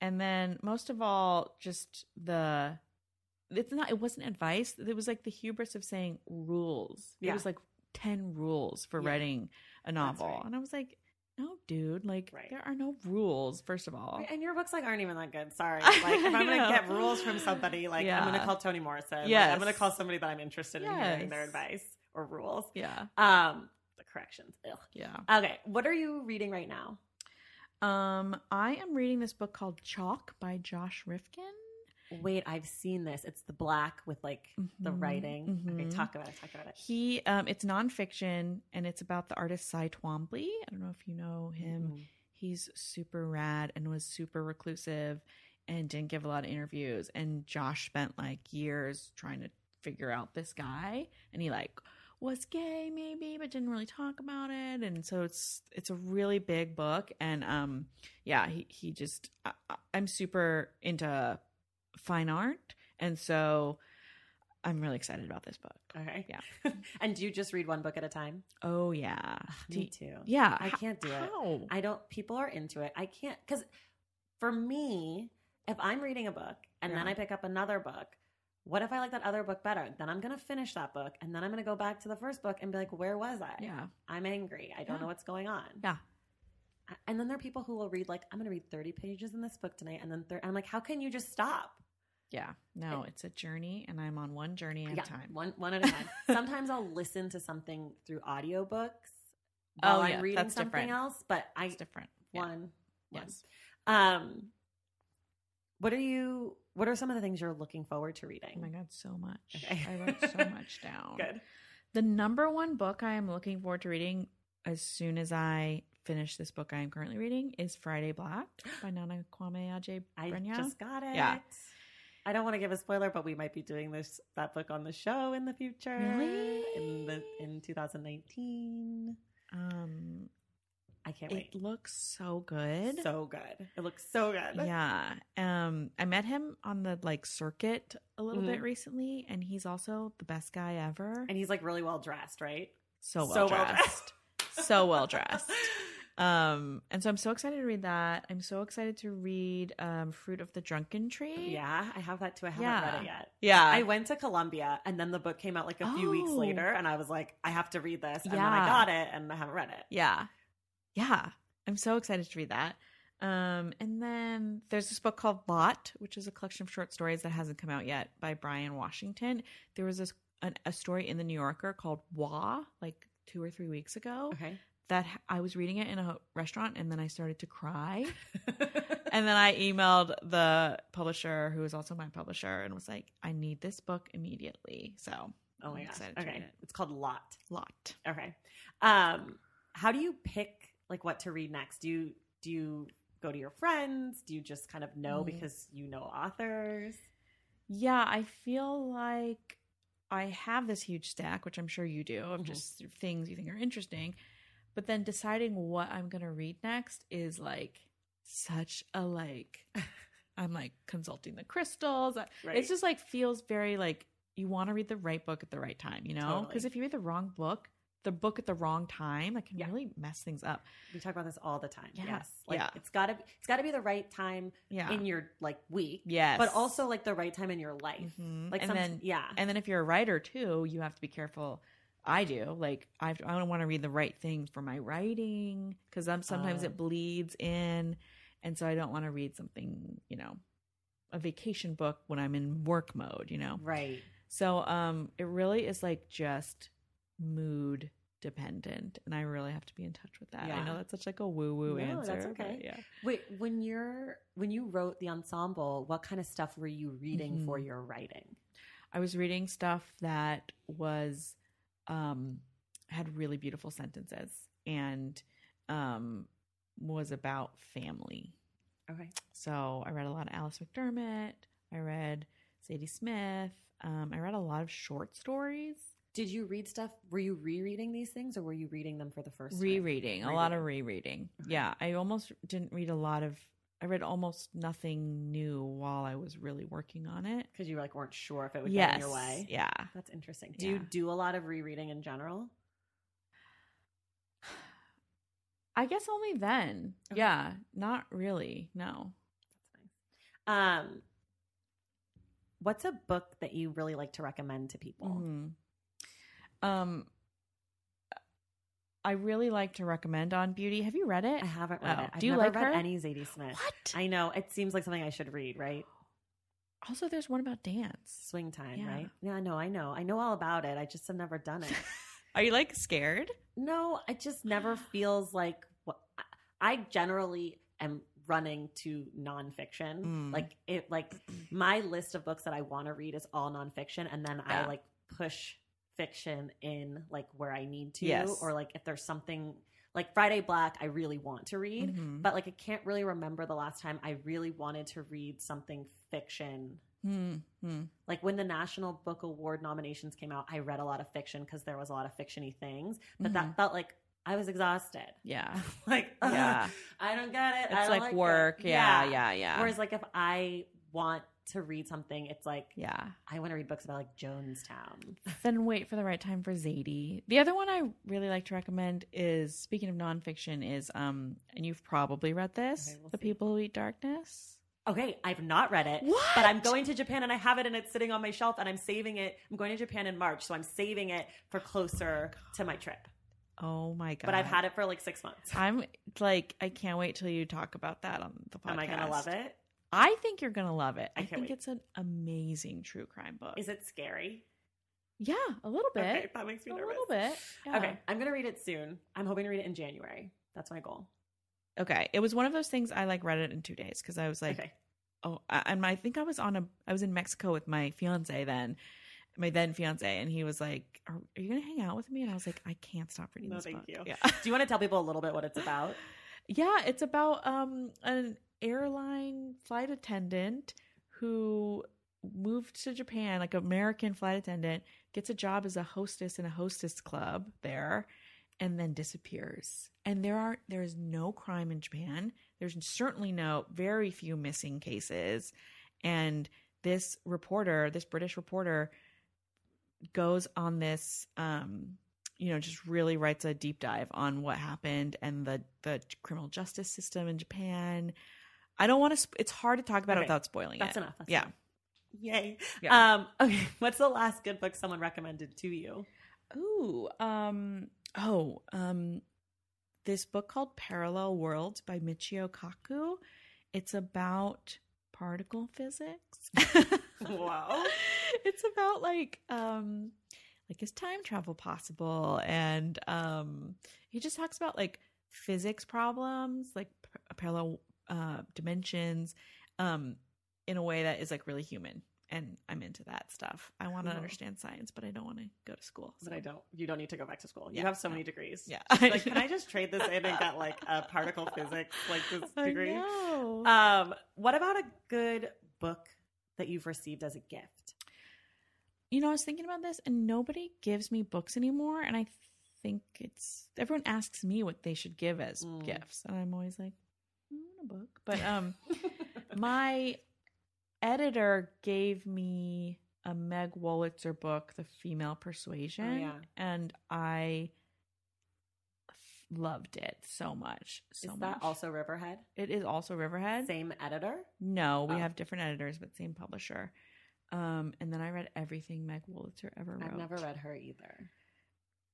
S2: And then most of all, just the it's not it wasn't advice. It was like the hubris of saying rules.
S1: Yeah.
S2: It was like 10 rules for
S1: Yeah.
S2: writing a novel.
S1: right.
S2: And I was like, "No, dude, like
S1: Right.
S2: there are no rules first of all."
S1: And your books like aren't even that good. Sorry. Like, if I'm gonna get rules from somebody, like I'm gonna call Toni Morrison. Like, I'm gonna call somebody that I'm interested in hearing their advice or rules.
S2: Yeah.
S1: Um, the corrections. Ugh.
S2: Yeah.
S1: Okay, what are you reading right now?
S2: Um I am reading this book called Chalk by Josh Rivkin.
S1: Wait, I've seen this. It's the black with like the
S2: Mhm,
S1: writing. Okay,
S2: mhm.
S1: talk about it. Talk about it.
S2: He um it's nonfiction and it's about the artist Cy Twombly. I don't know if you know him.
S1: Mhm.
S2: He's super rad and was super reclusive and didn't give a lot of interviews. And Josh spent like years trying to figure out this guy and he like was gay maybe but didn't really talk about it and so it's it's a really big book and um yeah he he just I- I'm super into fine art and so I'm really excited about this book.
S1: Okay.
S2: Yeah.
S1: and do you just read one book at a time?
S2: Oh yeah. Do
S1: Me
S2: you-
S1: too.
S2: Yeah.
S1: I can't do it.
S2: how?
S1: I don't. People are into it. I can't because for me, if I'm reading a book and then I pick up another book, what if I like that other book better? Then I'm gonna finish that book and then I'm gonna go back to the first book and be like, where was I?
S2: Yeah.
S1: I'm angry. I don't
S2: Yeah.
S1: know what's going on.
S2: Yeah.
S1: And then there are people who will read like, I'm gonna read 30 pages in this book tonight, and then thir- I'm like, how can you just stop?
S2: Yeah. No, it's a journey and I'm on one journey at
S1: yeah,
S2: a time.
S1: one one at a time. Sometimes I'll listen to something through audiobooks while
S2: Oh,
S1: I'm
S2: yeah,
S1: reading
S2: that's
S1: something
S2: different.
S1: else, but I
S2: It's different.
S1: One.
S2: Yes.
S1: Um, what are you? What are some of the things you're looking forward to reading?
S2: Oh my god, so much.
S1: Okay.
S2: I wrote so much down.
S1: Good.
S2: The number one book I am looking forward to reading as soon as I finish this book I am currently reading is Friday Black by Nana Kwame Adjei
S1: I just got it.
S2: Yeah.
S1: I don't want to give a spoiler, but we might be doing this that book on the show in the future.
S2: Really?
S1: In the in 2019.
S2: um,
S1: I can't
S2: it looks so good.
S1: So good. It looks so good.
S2: yeah. Um, I met him on the like circuit a little
S1: Mhm.
S2: bit recently, and he's also the best guy ever.
S1: And he's like really well dressed, right?
S2: so
S1: so
S2: well
S1: well-dressed.
S2: dressed. so well dressed. Um, and so I'm so excited to read that. I'm so excited to read um, Fruit of the Drunken Tree.
S1: Yeah, I have that too. I haven't
S2: Yeah.
S1: read it yet.
S2: Yeah.
S1: I went to Colombia and then the book came out like a few weeks
S2: Oh.
S1: later and I was like, I have to read this. And then I got it and I haven't read it.
S2: Yeah. Yeah. I'm so excited to read that. Um, and then there's this book called Lot, which is a collection of short stories that hasn't come out yet by Bryan Washington. There was this an, a story in the New Yorker called Waugh, like two or three weeks ago,
S1: Okay.
S2: That I was reading it in a restaurant and then I started to cry. and then I emailed the publisher, who is also my publisher, and was like, I need this book immediately. So
S1: oh my
S2: I'm
S1: gosh. Okay.
S2: it.
S1: It's called Lot.
S2: Lot.
S1: Okay. Um, how do you pick like what to read next? Do you do you go to your friends? Do you just kind of know
S2: Mm.
S1: because you know authors?
S2: Yeah, I feel like I have this huge stack, which I'm sure you do, of
S1: Mhm.
S2: just things you think are interesting. But then deciding what I'm going to read next is like such a like, I'm like consulting the crystals.
S1: Right.
S2: It's just like feels very like you want to read the right book at the right time, you know?
S1: Totally.
S2: Because if you read the wrong book, the book at the wrong time, that can
S1: Yeah.
S2: really mess things up.
S1: we talk about this all the time.
S2: Yeah.
S1: Yes. Like
S2: Yeah.
S1: it's gotta it's gotta be the right time
S2: Yeah.
S1: in your like week.
S2: yes.
S1: But also like the right time in your life.
S2: Mhm.
S1: Like
S2: and
S1: some,
S2: then
S1: yeah.
S2: And then if you're a writer too, you have to be careful. I do. Like I, I don't want to read the right thing for my writing because I'm sometimes
S1: Oh.
S2: it bleeds in, and so I don't want to read something, you know, a vacation book when I'm in work mode. You know.
S1: right.
S2: So um, it really is like just mood dependent, and I really have to be in touch with that. I know that's such like a woo woo
S1: No,
S2: answer.
S1: that's okay.
S2: yeah.
S1: Wait, when you're when you wrote the ensemble, what kind of stuff were you reading for
S2: Mhm.
S1: your writing?
S2: I was reading stuff that was um had really beautiful sentences and um was about family.
S1: Okay.
S2: So I read a lot of Alice McDermott. I read Zadie Smith. Um, I read a lot of short stories.
S1: Did you read stuff? Were you rereading these things or were you reading them for the first time?
S2: rereading a lot of rereading yeah i almost didn't read a lot of i read almost nothing new while i was really working on it
S1: Because you like weren't sure if it would
S2: yes
S1: get in your way.
S2: yeah
S1: That's interesting. Do you do a lot of rereading in general?
S2: i guess only then
S1: Okay.
S2: yeah not really no
S1: Um, what's a book that you really like to recommend to people?
S2: Mhm. um i really like to recommend on beauty have you read it
S1: I haven't read
S2: Oh,
S1: it. I've
S2: do you
S1: never
S2: like
S1: read
S2: her?
S1: any Zadie Smith.
S2: what
S1: I know it seems like something I should read, right?
S2: also there's one about dance
S1: Swing time,
S2: Yeah.
S1: right? Yeah, no, I know. I know all about it. I just have never done it.
S2: are you like scared
S1: no, it just never feels like what I generally am running to nonfiction.
S2: Mm.
S1: Like it like my list of books that I want to read is all nonfiction and then I like push fiction in like where I need to
S2: Yes.
S1: or like if there's something like Friday Black I really want to read,
S2: Mhm.
S1: but like I can't really remember the last time I really wanted to read something fiction
S2: Hmm, hmm.
S1: like when the National Book Award nominations came out, I read a lot of fiction because there was a lot of fictiony things, but
S2: Mhm.
S1: that felt like I was exhausted.
S2: yeah
S1: like,
S2: Yeah.
S1: I don't get it. I
S2: it's
S1: don't
S2: like,
S1: it.
S2: work yeah yeah yeah
S1: Whereas like if I want to read something, it's like
S2: yeah
S1: I want to read books about like Jonestown.
S2: then wait for the right time for Zadie. The other one I really like to recommend is speaking of nonfiction is um and you've probably read this,
S1: Okay, we'll
S2: The
S1: see.
S2: People Who Eat Darkness.
S1: Okay, I've not read it,
S2: What?
S1: but I'm going to Japan and I have it and it's sitting on my shelf and I'm saving it. I'm going to Japan in March, so I'm saving it for closer to my trip.
S2: Oh my god.
S1: But I've had it for like six months.
S2: I'm like I can't wait till you talk about that on the podcast.
S1: Am I gonna love it?
S2: I think you're gonna love it.
S1: I
S2: I, think
S1: wait.
S2: it's an amazing true crime book.
S1: Is it scary?
S2: Yeah, a little bit.
S1: Okay, that makes me
S2: a
S1: nervous.
S2: A little bit. yeah.
S1: Okay, I'm gonna read it soon. I'm hoping to read it in January. That's my goal.
S2: Okay. It was one of those things I like read it in two days because I was like,
S1: okay,
S2: oh, I- and I think I was on a, I was in Mexico with my fiance then, my then fiance, and he was like, "Are, are you gonna hang out with me?" And I was like, "I can't stop reading
S1: No,
S2: this
S1: thank
S2: book."
S1: you.
S2: Yeah,
S1: do you want to tell people a little bit what it's about?
S2: yeah. It's about um an airline flight attendant who moved to Japan, like American flight attendant, gets a job as a hostess in a hostess club there, and then disappears. And there are there is no crime in Japan. There's certainly no very few missing cases. And this reporter, this British reporter, goes on this um you know just really writes a deep dive on what happened and the the criminal justice system in Japan. I don't want to. Sp- it's hard to talk about it without spoiling
S1: That's
S2: it.
S1: enough. That's
S2: yeah.
S1: enough. Yay.
S2: Yeah.
S1: Um. Okay. What's the last good book someone recommended to you?
S2: Ooh, um, oh, um, this book called Parallel Worlds by Michio Kaku. It's about particle physics.
S1: Wow.
S2: It's about like, um, like is time travel possible? And um, he just talks about like physics problems, like p- parallel uh, dimensions, um, in a way that is like really human. And I'm into that stuff. I want to
S1: Cool.
S2: understand science, but I don't want to go to school.
S1: But I don't. You don't need to go back to school. You
S2: Yeah,
S1: have so
S2: no.
S1: many degrees.
S2: Yeah.
S1: Like, can I just trade this in and get like a particle physics like this
S2: I
S1: degree?
S2: know.
S1: Um. What about a good book that you've received as a gift?
S2: you know, I was thinking about this, and nobody gives me books anymore. And I think it's everyone asks me what they should give as
S1: Mm.
S2: gifts, and I'm always like, "Mm, a book. But um, my editor gave me a Meg Wolitzer book, The Female Persuasion,
S1: Oh, yeah.
S2: and I loved it so much. So
S1: Is that
S2: much.
S1: also Riverhead?
S2: It is also Riverhead.
S1: Same editor?
S2: No, we
S1: Oh.
S2: have different editors, but same publisher. Um, and then I read everything Meg Wolitzer ever wrote.
S1: I've never read her either.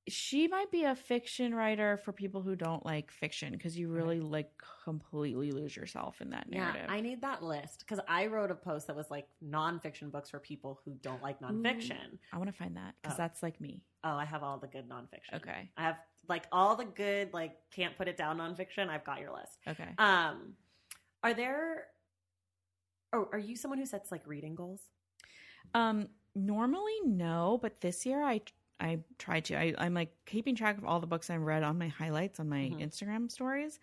S2: She might be a fiction writer for people who don't like fiction because you really like completely lose yourself in that narrative.
S1: Yeah, I need that list because I wrote a post that was like nonfiction books for people who don't like nonfiction.
S2: I want to find that because
S1: Oh.
S2: that's like me.
S1: Oh, I have all the good nonfiction.
S2: Okay.
S1: I have like all the good, like can't put it down nonfiction. I've got your list.
S2: Okay.
S1: Um, are there? Oh, are you someone who sets like reading goals?
S2: Um, normally no, but this year I I try to. I, I'm like keeping track of all the books I've read on my highlights on my
S1: Mhm.
S2: Instagram stories.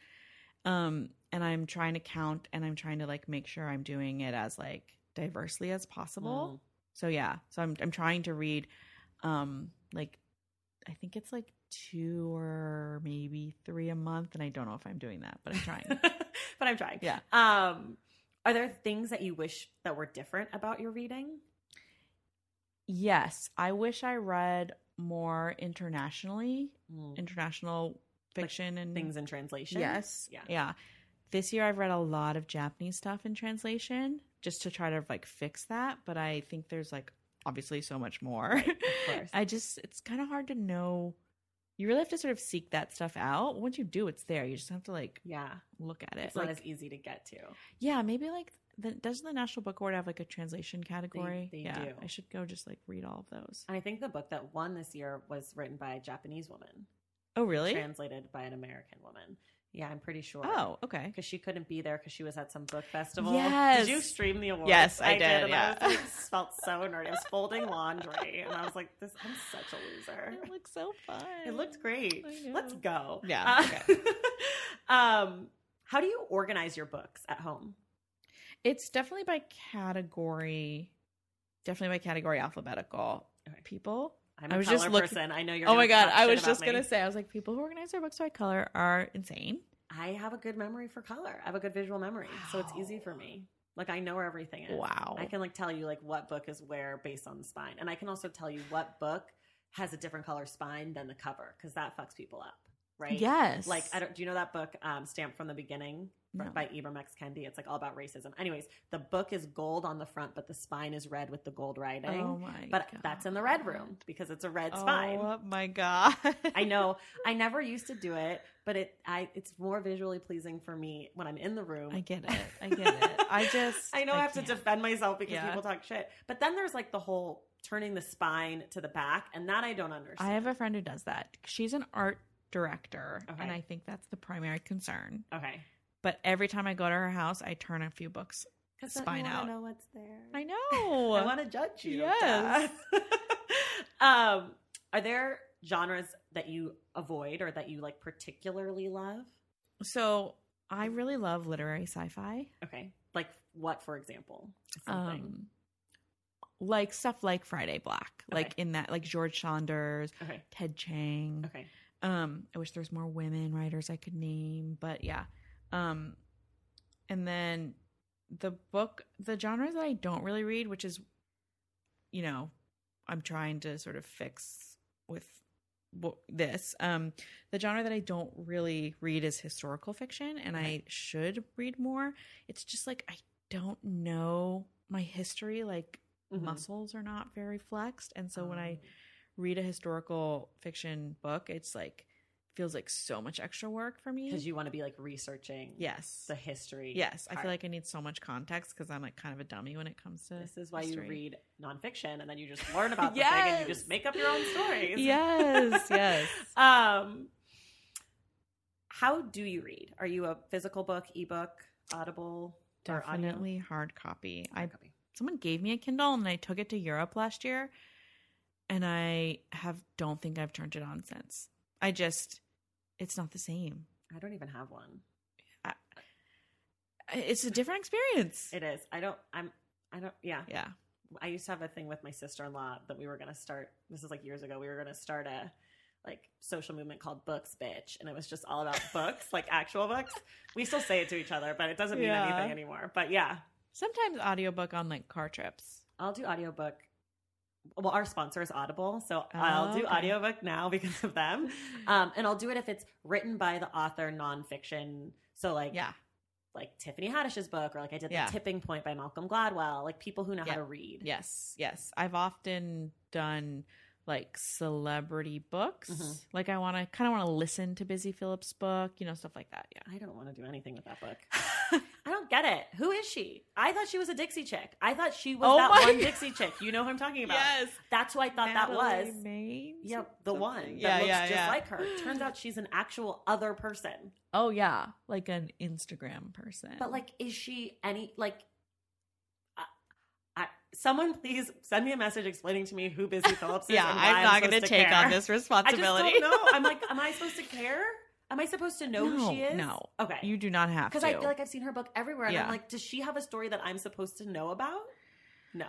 S2: Um, and I'm trying to count and I'm trying to like make sure I'm doing it as like diversely as possible.
S1: Mm.
S2: So yeah, so I'm I'm trying to read Um, like I think it's like two or maybe three a month, and I don't know if I'm doing that, but I'm trying.
S1: but I'm trying.
S2: Yeah.
S1: Um, are there things that you wish that were different about your reading?
S2: yes, I wish I read more internationally, mm. international fiction and
S1: Things in translation.
S2: Yes.
S1: Yeah.
S2: Yeah. This year I've read a lot of Japanese stuff in translation just to try to like fix that, but I think there's like obviously so much more.
S1: course.
S2: I just it's kind of hard to know. You really have to sort of seek that stuff out. Once you do, it's there. You just have to like
S1: Yeah.
S2: look at it.
S1: It's
S2: like
S1: not as easy to get to.
S2: yeah, maybe like the, doesn't the National Book Award have like a translation category?
S1: they
S2: yeah,
S1: do.
S2: I should go just like read all of those.
S1: And I think the book that won this year was written by a Japanese woman,
S2: Oh, really?
S1: translated by an American woman. Yeah, I'm pretty sure.
S2: Oh, okay.
S1: because she couldn't be there because she was at some book festival.
S2: Yes.
S1: Did you stream the awards?
S2: Yes, I did,
S1: and
S2: yeah.
S1: I was, like, felt so nerdy. I was folding laundry, and I was like, "This, I'm such a loser."
S2: It looks so fun.
S1: It looked great. Let's go.
S2: Yeah,
S1: Uh, um, how do you organize your books at home?
S2: It's definitely by category. Definitely by category alphabetical.
S1: Okay.
S2: People.
S1: I'm
S2: I
S1: a
S2: was
S1: color
S2: just looking-
S1: person. I know you're.
S2: oh my god! I was just
S1: me.
S2: gonna say. I was like, people who organize their books by color are insane.
S1: I have a good memory for color. I have a good visual memory, so it's easy for me. Like I know where everything is.
S2: Wow.
S1: I can like tell you like what book is where based on the spine, and I can also tell you what book has a different color spine than the cover because that fucks people up, right?
S2: Yes.
S1: Like I don't. Do you know that book, um, Stamped from the Beginning,
S2: No.
S1: by Ibram X Kendi? It's like all about racism. Anyways, the book is gold on the front, but the spine is red with the gold writing.
S2: Oh my.
S1: but that's in the red room because it's a red spine.
S2: Oh my god!
S1: I know. I never used to do it, but it I it's more visually pleasing for me when I'm in the room.
S2: I get it. I get it. I just.
S1: I know I, have
S2: can't.
S1: to defend myself because
S2: Yeah.
S1: people talk shit. But then there's like the whole turning the spine to the back, and that I don't understand.
S2: I have a friend who does that. She's an art director,
S1: Okay.
S2: and I think that's the primary concern.
S1: okay
S2: But every time I go to her house, I turn a few books spine out.
S1: I know what's there.
S2: I know.
S1: I want to judge you.
S2: Yes.
S1: um, are there genres that you avoid or that you like particularly love?
S2: So I really love literary sci-fi.
S1: Okay, like what, for example? Something.
S2: Um, like stuff like Friday Black, like in that, like George Saunders,
S1: okay,
S2: Ted Chiang.
S1: okay.
S2: Um, I wish there was more women writers I could name, but yeah. Um, and then the book, the genres that I don't really read, which is, you know, I'm trying to sort of fix with this. Um, the genre that I don't really read is historical fiction, and I should read more. It's just like I don't know my history. Like
S1: Mhm.
S2: muscles are not very flexed, and so when I
S1: Oh.
S2: Read a historical fiction book, it's like feels like so much extra work for me.
S1: because you want to be like researching
S2: yes,
S1: the history.
S2: yes, I feel like I need so much context because I'm like kind of a dummy when it comes to
S1: this is why
S2: history.
S1: you read nonfiction and then you just learn about the thing and you just make up your own stories.
S2: Yes, yes.
S1: um, how do you read? Are you a physical book, ebook, Audible?
S2: Definitely hard copy. I
S1: copy.
S2: someone gave me a Kindle and I took it to Europe last year, and I have don't think I've turned it on since. I just, it's not the same.
S1: I don't even have one.
S2: It's a different experience.
S1: It is. I don't. I'm. I don't. Yeah.
S2: yeah.
S1: I used to have a thing with my sister in law that we were going to start. This is like years ago. We were going to start a like social movement called Books Bitch, and it was just all about books, like actual books. We still say it to each other, but it doesn't mean
S2: Yeah.
S1: anything anymore. But yeah,
S2: Sometimes audiobook on like car trips.
S1: I'll do audiobook. Well, our sponsor is Audible, so I'll do
S2: Oh, okay.
S1: audiobook now because of them. Um, and I'll do it if it's written by the author, nonfiction. So like,
S2: Yeah.
S1: like Tiffany Haddish's book, or like I did
S2: Yeah.
S1: the Tipping Point by Malcolm Gladwell. Like people who know
S2: Yeah.
S1: how to read.
S2: Yes, yes. I've often done like celebrity books.
S1: Mhm.
S2: Like I want to kind of want to listen to Busy Phillips' book, you know, stuff like that. Yeah.
S1: I don't want to do anything with that book. I don't get it. Who is she? I thought she was a Dixie chick. I thought she was
S2: Oh
S1: that one
S2: God.
S1: Dixie chick. You know who I'm talking about?
S2: Yes.
S1: That's who I thought that was.
S2: Natalie
S1: Yeah,
S2: or
S1: the
S2: something.
S1: one that
S2: Yeah,
S1: looks
S2: yeah,
S1: just
S2: yeah.
S1: like her. Turns out she's an actual other person.
S2: Oh yeah, like an Instagram person.
S1: But like, is she any like? I, someone please send me a message explaining to me who Busy Phillips is.
S2: yeah, I'm not
S1: going
S2: to take
S1: care.
S2: on this
S1: I just
S2: responsibility.
S1: don't know. I'm like, am I supposed to care? Am I supposed to know
S2: no,
S1: who she is?
S2: No.
S1: Okay.
S2: You do not have to.
S1: Because I feel like I've seen her book everywhere, and I'm like, does she have a story that I'm supposed to know about? No.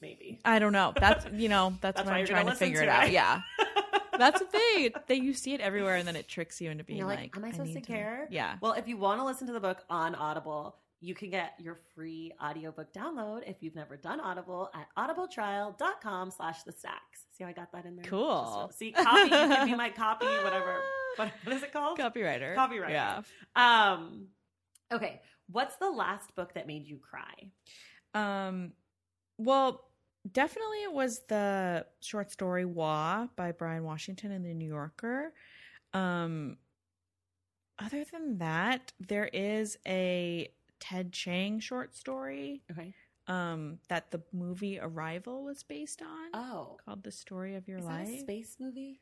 S1: maybe.
S2: I don't know. That's you know that's,
S1: That's
S2: what
S1: why
S2: I'm
S1: you're gonna
S2: trying to
S1: listen
S2: figure
S1: to
S2: it out.
S1: it.
S2: Yeah, that's the thing. That you see it everywhere, and then it tricks you into being
S1: You're like,
S2: like,
S1: am I supposed to
S2: need
S1: care?
S2: Yeah.
S1: Well, if you want to listen to the book on Audible, you can get your free audiobook download if you've never done Audible at audibletrial.com slash the stacks. See how I got that in there?
S2: Cool.
S1: Just- see, copy, you can be my copy, whatever. What, what is it called?
S2: Copywriter.
S1: Copywriter.
S2: Yeah.
S1: Um, okay. What's the last book that made you cry?
S2: Um, well, definitely it was the short story "Waugh" by Bryan Washington in the New Yorker. Um, other than that, there is a Ted Chiang short story
S1: Okay.
S2: um that the movie Arrival was based on
S1: Oh.
S2: called The Story of Your
S1: Is
S2: Life.
S1: that a space movie?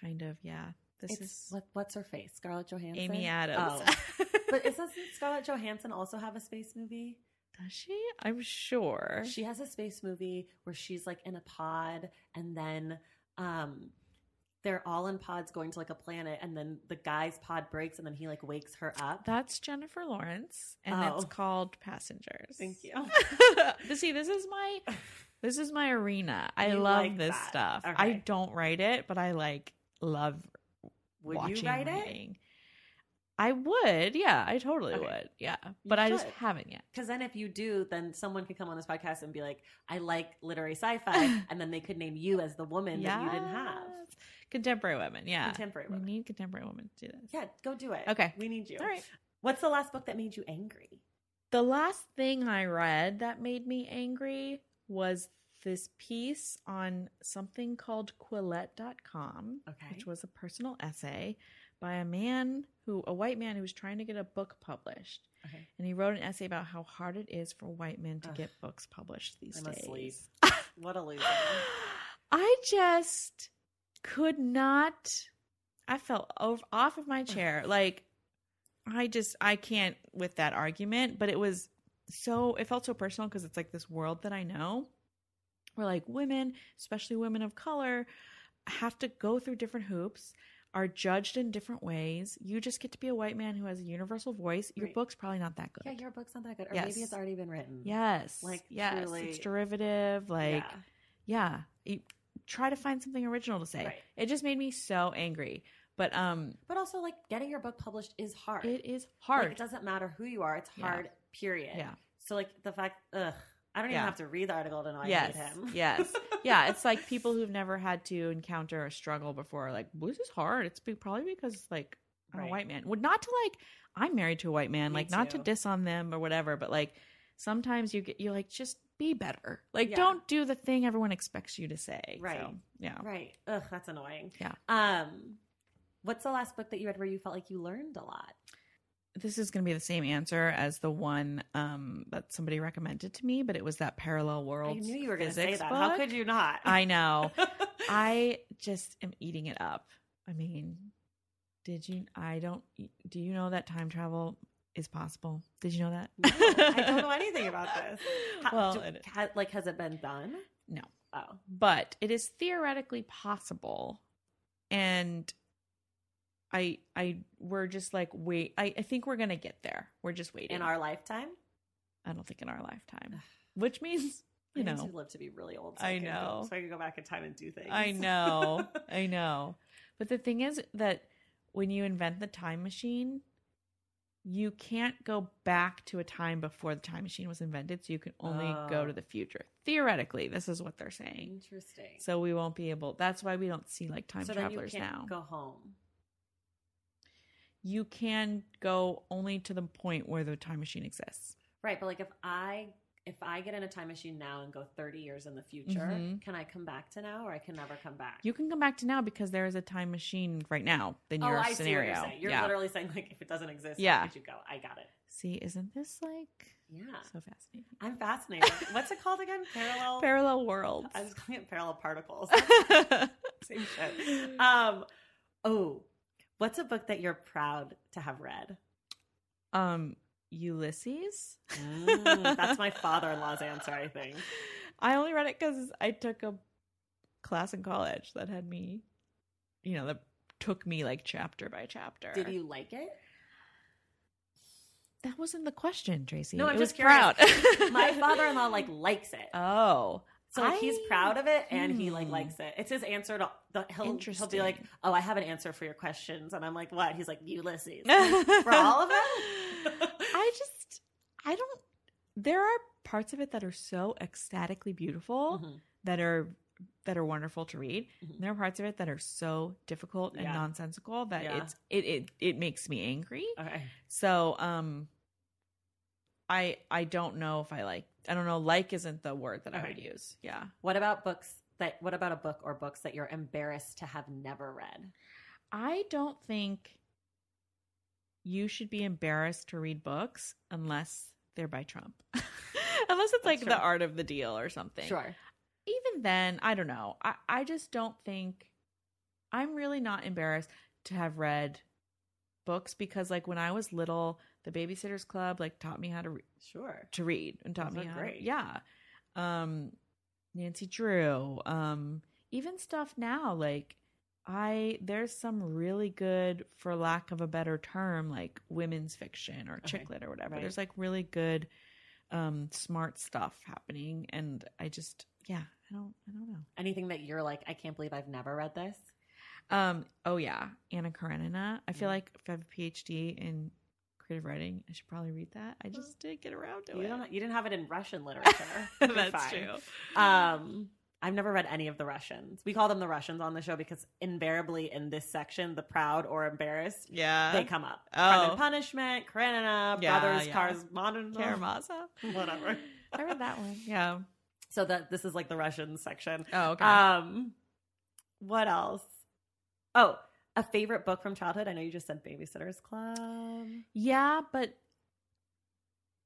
S2: Kind of, yeah. This
S1: It's,
S2: is
S1: what, what's her face? Scarlett Johansson?
S2: Amy Adams.
S1: Oh. but is doesn't Scarlett Johansson also have a space movie?
S2: Does she? I'm sure.
S1: She has a space movie where she's like in a pod and then um they're all in pods going to like a planet and then the guy's pod breaks and then he like wakes her up.
S2: That's Jennifer Lawrence, and
S1: Oh.
S2: it's called Passengers.
S1: Thank you.
S2: but see, this is my this is my arena. I
S1: You
S2: love
S1: like
S2: this
S1: that.
S2: stuff. I don't write it, but I like love
S1: Would
S2: watching
S1: you write it?
S2: I would, yeah, I totally
S1: Okay.
S2: would, yeah, but I just haven't yet.
S1: Because then if you do, then someone could come on this podcast and be like, I like literary sci-fi, and then they could name you as the woman that you didn't have.
S2: Contemporary women, yeah,
S1: Contemporary women.
S2: We need contemporary women to do this.
S1: Yeah, go do it.
S2: Okay.
S1: We need you.
S2: All right.
S1: What's the last book that made you angry?
S2: The last thing I read that made me angry was this piece on something called Quillette.com,
S1: Okay.
S2: which was a personal essay by a man who, a white man who was trying to get a book published.
S1: Okay.
S2: And he wrote an essay about how hard it is for white men to
S1: Ugh.
S2: get books published these
S1: I'm
S2: days.
S1: asleep. What a loser.
S2: I just could not. I fell over, off of my chair. Like, I just, I can't with that argument. But it was so, it felt so personal because it's like this world that I know where like women, especially women of color, have to go through different hoops, are judged in different ways. You just get to be a white man who has a universal voice. Your
S1: Right.
S2: book's probably not that good.
S1: Yeah, your book's not that good. Or
S2: Yes.
S1: maybe it's already been written.
S2: Yes.
S1: Like,
S2: yes.
S1: truly-
S2: It's derivative. Like,
S1: Yeah.
S2: yeah you try to find something original to say
S1: Right.
S2: it just made me so angry but um
S1: But also, like, getting your book published is hard.
S2: it is
S1: Like,
S2: hard
S1: it doesn't matter who you are. It's
S2: Yeah.
S1: hard, period.
S2: Yeah.
S1: So, like, the fact, ugh, I don't even
S2: Yeah.
S1: have to read the article to know I
S2: yes
S1: hate him.
S2: yes yeah it's like people who've never had to encounter a struggle before are like this is hard it's be- probably because like i'm
S1: Right.
S2: a white man would not to like i'm married to a white man
S1: Me
S2: like not to diss on them or whatever but like sometimes you get you're like just be better like
S1: Yeah.
S2: don't do the thing everyone expects you to say
S1: Right.
S2: So, yeah
S1: Right. Ugh, that's annoying.
S2: Yeah.
S1: Um, what's the last book that you read where you felt like you learned a lot?
S2: This is going to be the same answer as the one um, that somebody recommended to me, but it was that parallel world.
S1: I knew you were going to say that. How could you not?
S2: I know. I just am eating it up. I mean, did you? I don't. Do you know that time travel is possible? Did you know that?
S1: No, I don't know anything about this. How-
S2: well,
S1: do-
S2: it-
S1: ha- like, has it been done?
S2: no,
S1: Oh,
S2: but it is theoretically possible, and I, I, we're just like wait. I, I think we're gonna get there. We're just waiting.
S1: in our lifetime?
S2: I don't think in our lifetime, which means you
S1: I
S2: know.
S1: to live to be really old.
S2: I
S1: I go-
S2: know.
S1: so I can go back in time and do things.
S2: I know. I know. But the thing is that when you invent the time machine, you can't go back to a time before the time machine was invented, so you can only go
S1: Oh.
S2: to the future. Theoretically, this is what they're saying.
S1: Interesting.
S2: So we won't be able that's why we don't see like time
S1: so
S2: travelers
S1: can't
S2: now.
S1: go home.
S2: You can go only to the point where the time machine exists.
S1: Right, but like if I if I get in a time machine now and go 30 years in the future,
S2: Mhm.
S1: can I come back to now or I can never come back?
S2: You can come back to now because there is a time machine right now in
S1: oh,
S2: your
S1: I
S2: scenario.
S1: you're saying. You're
S2: yeah.
S1: literally saying like if it doesn't exist,
S2: Yeah.
S1: you go? I got it.
S2: See, isn't this like
S1: Yeah.
S2: so fascinating?
S1: I'm fascinated. What's it called again? Parallel
S2: Parallel worlds.
S1: I was calling it parallel particles. Same shit. Um oh, what's a book that you're proud to have read?
S2: um, Ulysses.
S1: Mm, that's my father-in-law's answer, I think.
S2: I only read it because I took a class in college that had me, you know, that took me like chapter by chapter.
S1: Did you like it?
S2: That wasn't the question, Tracy.
S1: No, I'm
S2: it
S1: just
S2: was proud.
S1: My father-in-law like likes it.
S2: oh,
S1: So like, he's proud of it and he like
S2: Hmm.
S1: likes it. It's his answer to the he'll he'll be like, "Oh, I have an answer for your questions." And I'm like, "What?" He's like, "Ulysses." for all of it?
S2: I just, I don't. There are parts of it that are so ecstatically beautiful
S1: Mhm.
S2: that are that are wonderful to read.
S1: Mhm.
S2: And there are parts of it that are so difficult and
S1: Yeah.
S2: nonsensical that
S1: Yeah.
S2: it's it, it it makes me angry.
S1: Okay.
S2: So um I I don't know if I like I don't know like isn't the word that I would use. Yeah.
S1: What about books that what about a book or books that you're embarrassed to have never read?
S2: I don't think you should be embarrassed to read books unless they're by Trump. unless it's like the art of the deal or something.
S1: Sure.
S2: Even then, I don't know. I, I just don't think I'm really not embarrassed to have read books because like when I was little, the babysitters club like taught me how to re-
S1: Sure.
S2: to read and taught
S1: Those
S2: me how
S1: great.
S2: yeah um nancy drew um even stuff now like i there's some really good for lack of a better term like women's fiction or
S1: Okay.
S2: chick lit or whatever
S1: Right.
S2: there's like really good um smart stuff happening and i just yeah i don't i don't know
S1: Anything that you're like, I can't believe I've never read this.
S2: um oh yeah anna karenina i feel
S1: Mm.
S2: like if i have a phd in creative writing i should probably read that i just didn't get around to
S1: You
S2: it
S1: don't. You didn't have it in Russian literature.
S2: That's true
S1: Um, I've never read any of the Russians. We call them the Russians on the show because invariably in this section, the proud or embarrassed,
S2: Yeah.
S1: they come up.
S2: Oh.
S1: Crime and Punishment, Karenina,
S2: Yeah,
S1: Brothers,
S2: yeah.
S1: Cars, Modern,
S2: Karamazov.
S1: whatever.
S2: I read that one. Yeah.
S1: So that this is like the Russian section.
S2: Oh, okay.
S1: Um, what else? Oh, a favorite book from childhood. I know you just said Babysitters Club.
S2: yeah, but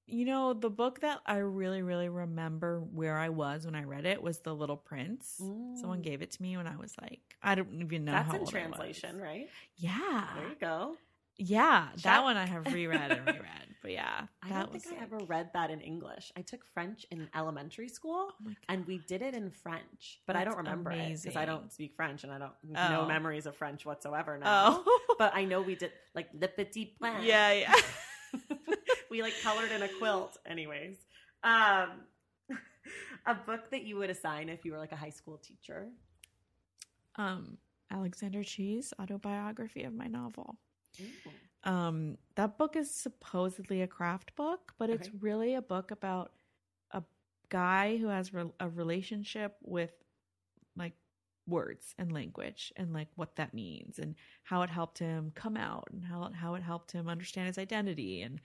S2: you know, the book that I really, really remember where I was when I read it was The Little Prince. Someone
S1: Mm.
S2: gave it to me when I was like, I don't even know
S1: That's
S2: how
S1: in
S2: old I was.
S1: translation, right?
S2: Yeah.
S1: There you go.
S2: Yeah.
S1: Shout-
S2: That one I have reread and reread. But yeah.
S1: I don't think
S2: was
S1: I ever read that in English. I took French in elementary school.
S2: Oh
S1: and we did it in French, but I don't
S2: That's
S1: remember it because I don't speak French and I don't
S2: Oh.
S1: no memories of French whatsoever now.
S2: Oh.
S1: But I know we did like Le Petit Point.
S2: yeah, yeah.
S1: we like colored in a quilt, anyways. Um, a book that you would assign if you were like a high school teacher.
S2: um, Alexander Chee's autobiography of my novel. Um, that book is supposedly a craft book, but it's
S1: Okay.
S2: really a book about a guy who has re- a relationship with like words and language and like what that means and how it helped him come out and how how it helped him understand his identity and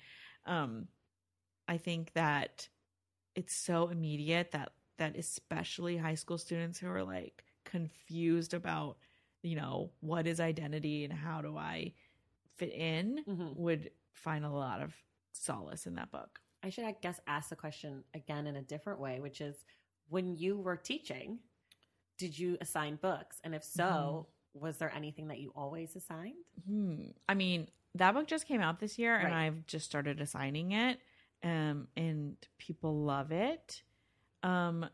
S2: um I think that it's so immediate that that especially high school students who are like confused about you know what is identity and how do I fit in
S1: Mhm.
S2: would find a lot of solace in that book.
S1: I should, I guess, ask the question again in a different way, which is when you were teaching, did you assign books? And if so, was there anything that you always assigned?
S2: Hmm. I mean, that book just came out this year, and I've just started assigning it, um, and people love it. Um,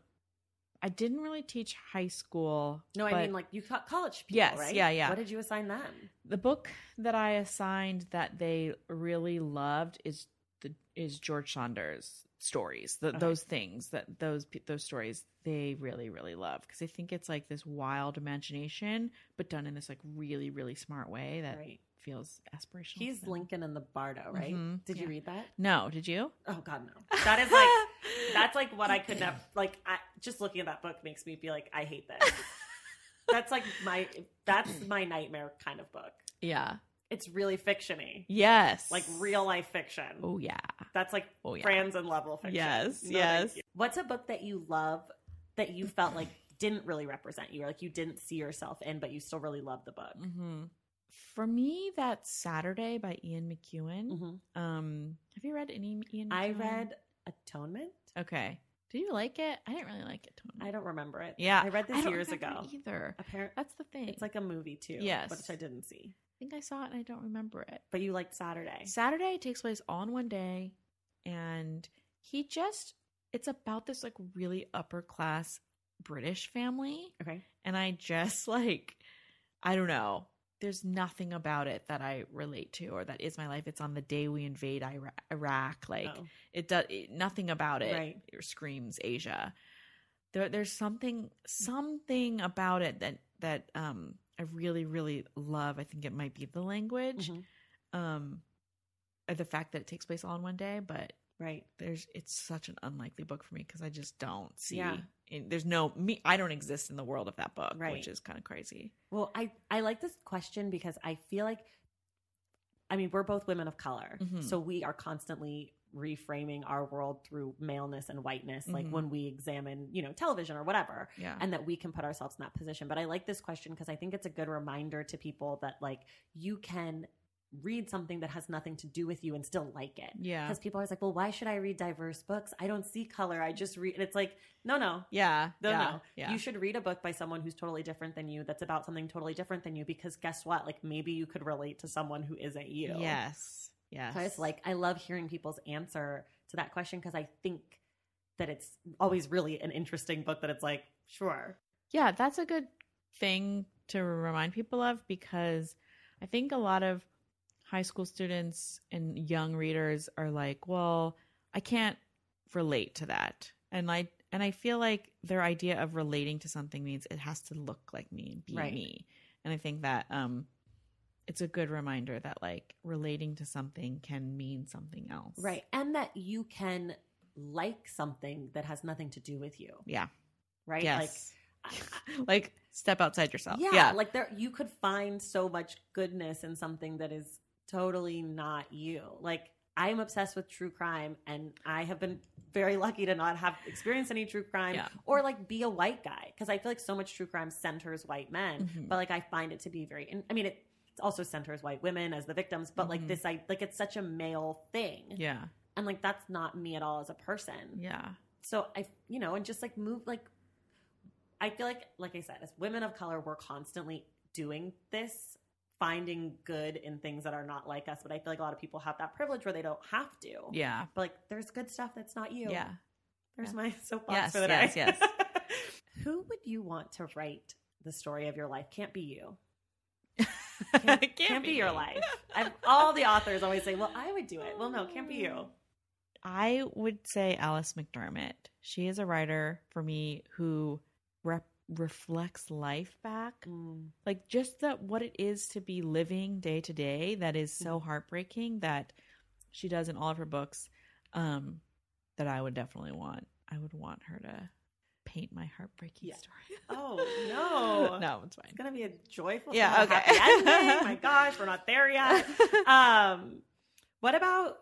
S2: I didn't really teach high school.
S1: No, I mean like you taught college people,
S2: Yes,
S1: right?
S2: yeah, yeah.
S1: What did you assign them?
S2: the book that I assigned that they really loved is the is George Saunders stories. The,
S1: Okay.
S2: Those things that those those stories they really really love because I think it's like this wild imagination, but done in this like really really smart way that
S1: Right.
S2: feels aspirational.
S1: He's. Lincoln in the Bardo, right?
S2: Mhm,
S1: Did you read that?
S2: No, did you?
S1: Oh God, no. That is like that's like what I could never like. I, just looking at that book makes me be like, I hate this. that's like my that's my nightmare kind of book.
S2: Yeah.
S1: It's really fictiony,
S2: Yes.
S1: like real life fiction.
S2: Oh yeah.
S1: That's like
S2: Oh, yeah.
S1: Franzen level fiction.
S2: Yes,
S1: thank
S2: yes.
S1: What's a book that you love that you felt like didn't really represent you, or like you didn't see yourself in, but you still really love the book?
S2: hmm For me, that's Saturday by Ian McEwan.
S1: Mhm.
S2: Um, have you read any Ian?
S1: I read Atonement.
S2: Okay. Do you like it? I didn't really like it.
S1: I don't remember it.
S2: Yeah,
S1: I read this
S2: I
S1: years ago.
S2: it either.
S1: Apparently,
S2: That's the thing.
S1: it's like a movie too.
S2: Yes.
S1: which I didn't see.
S2: I think I saw it and I don't remember it.
S1: But you liked Saturday.
S2: Saturday takes place all in one day, and he just it's about this like really upper class British family,
S1: Okay.
S2: and I just like I don't know. There's nothing about it that I relate to or that is my life. It's on the day we invade Iraq. Like
S1: Oh.
S2: it does it, nothing about it
S1: Right.
S2: it screams Aja. there, there's something something about it that that um I really really love. I think it might be the language,
S1: Mhm.
S2: um, the fact that it takes place all in one day. But
S1: Right.
S2: there's it's such an unlikely book for me because I just don't see.
S1: Yeah.
S2: There's no me. I don't exist in the world of that book,
S1: Right.
S2: which is kind of crazy.
S1: Well, I I like this question because I feel like I mean, we're both women of color.
S2: Mhm.
S1: So we are constantly reframing our world through maleness and whiteness like
S2: Mhm.
S1: when we examine, you know, television or whatever.
S2: Yeah,
S1: and that we can put ourselves in that position. But I like this question because I think it's a good reminder to people that like you can read something that has nothing to do with you and still like it.
S2: yeah,
S1: Because people are always like, well, why should I read diverse books? I don't see color. I just read. And it's like, no, no,
S2: yeah,
S1: no,
S2: yeah,
S1: no.
S2: yeah.
S1: You should read a book by someone who's totally different than you, that's about something totally different than you, because guess what? Like maybe you could relate to someone who isn't you.
S2: Yes, yes.
S1: So it's like, I love hearing people's answer to that question because I think that it's always really an interesting book that it's like, sure.
S2: Yeah, that's a good thing to remind people of because I think a lot of high school students and young readers are like, "Well, I can't relate to that." And I and I feel like their idea of relating to something means it has to look like me and be
S1: Right.
S2: me. And I think that um it's a good reminder that like relating to something can mean something else.
S1: Right. And that you can like something that has nothing to do with you.
S2: Yeah.
S1: Right.
S2: Yes.
S1: Like,
S2: Like, step outside yourself.
S1: yeah,
S2: Yeah.
S1: Like there, you could find so much goodness in something that is totally not you. Like I'm obsessed with true crime and I have been very lucky to not have experienced any true crime
S2: Yeah.
S1: or like be a white guy. Cause I feel like so much true crime centers white men,
S2: Mhm.
S1: but like I find it to be very I mean, it also centers white women as the victims, but like
S2: Mhm.
S1: this, I like it's such a male thing.
S2: yeah.
S1: And like that's not me at all as a person.
S2: Yeah.
S1: so i you know and just like move like i feel like like i said as women of color we're constantly doing this finding good in things that are not like us but i feel like a lot of people have that privilege where they don't have to
S2: Yeah.
S1: but like there's good stuff that's not you
S2: Yeah.
S1: there's
S2: Yeah.
S1: my soapbox
S2: Yes,
S1: for the
S2: yes,
S1: day
S2: yes.
S1: who would you want to write the story of your life can't be you
S2: Can't,
S1: can't, be, your life I've, all the authors always say well i would do it well no can't be you um,
S2: I would say Alice McDermott. She is a writer for me who rep- reflects life back.
S1: Mm,
S2: Like just that what it is to be living day to day that is so heartbreaking that she does in all of her books. Um, that I would definitely want. I would want her to paint my heartbreaking
S1: Yeah.
S2: story.
S1: Oh, no.
S2: no, it's fine.
S1: it's gonna be a joyful
S2: Yeah, okay.
S1: happy ending. my gosh we're not there yet um what about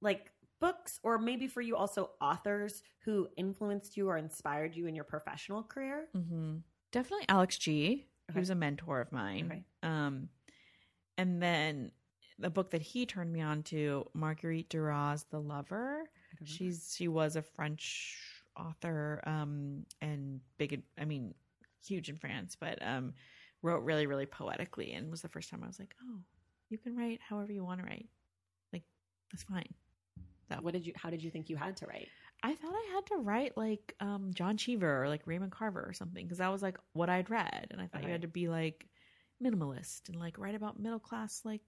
S1: like books or maybe for you also authors who influenced you or inspired you in your professional career
S2: hmm Definitely Alex Chee.
S1: Okay.
S2: Was a mentor of mine.
S1: Okay.
S2: Um, and then the book that he turned me on to, Marguerite Duras, The Lover. She's she was a French author, um, and big. I mean, huge in France, but um, wrote really, really poetically, and was the first time I was like, oh, you can write however you want to write. Like that's fine.
S1: What did you how did you think you had to write
S2: I thought I had to write like um, John Cheever or like Raymond Carver or something because that was like what I'd read, and I thought
S1: Okay.
S2: you had to be like minimalist and like write about middle class like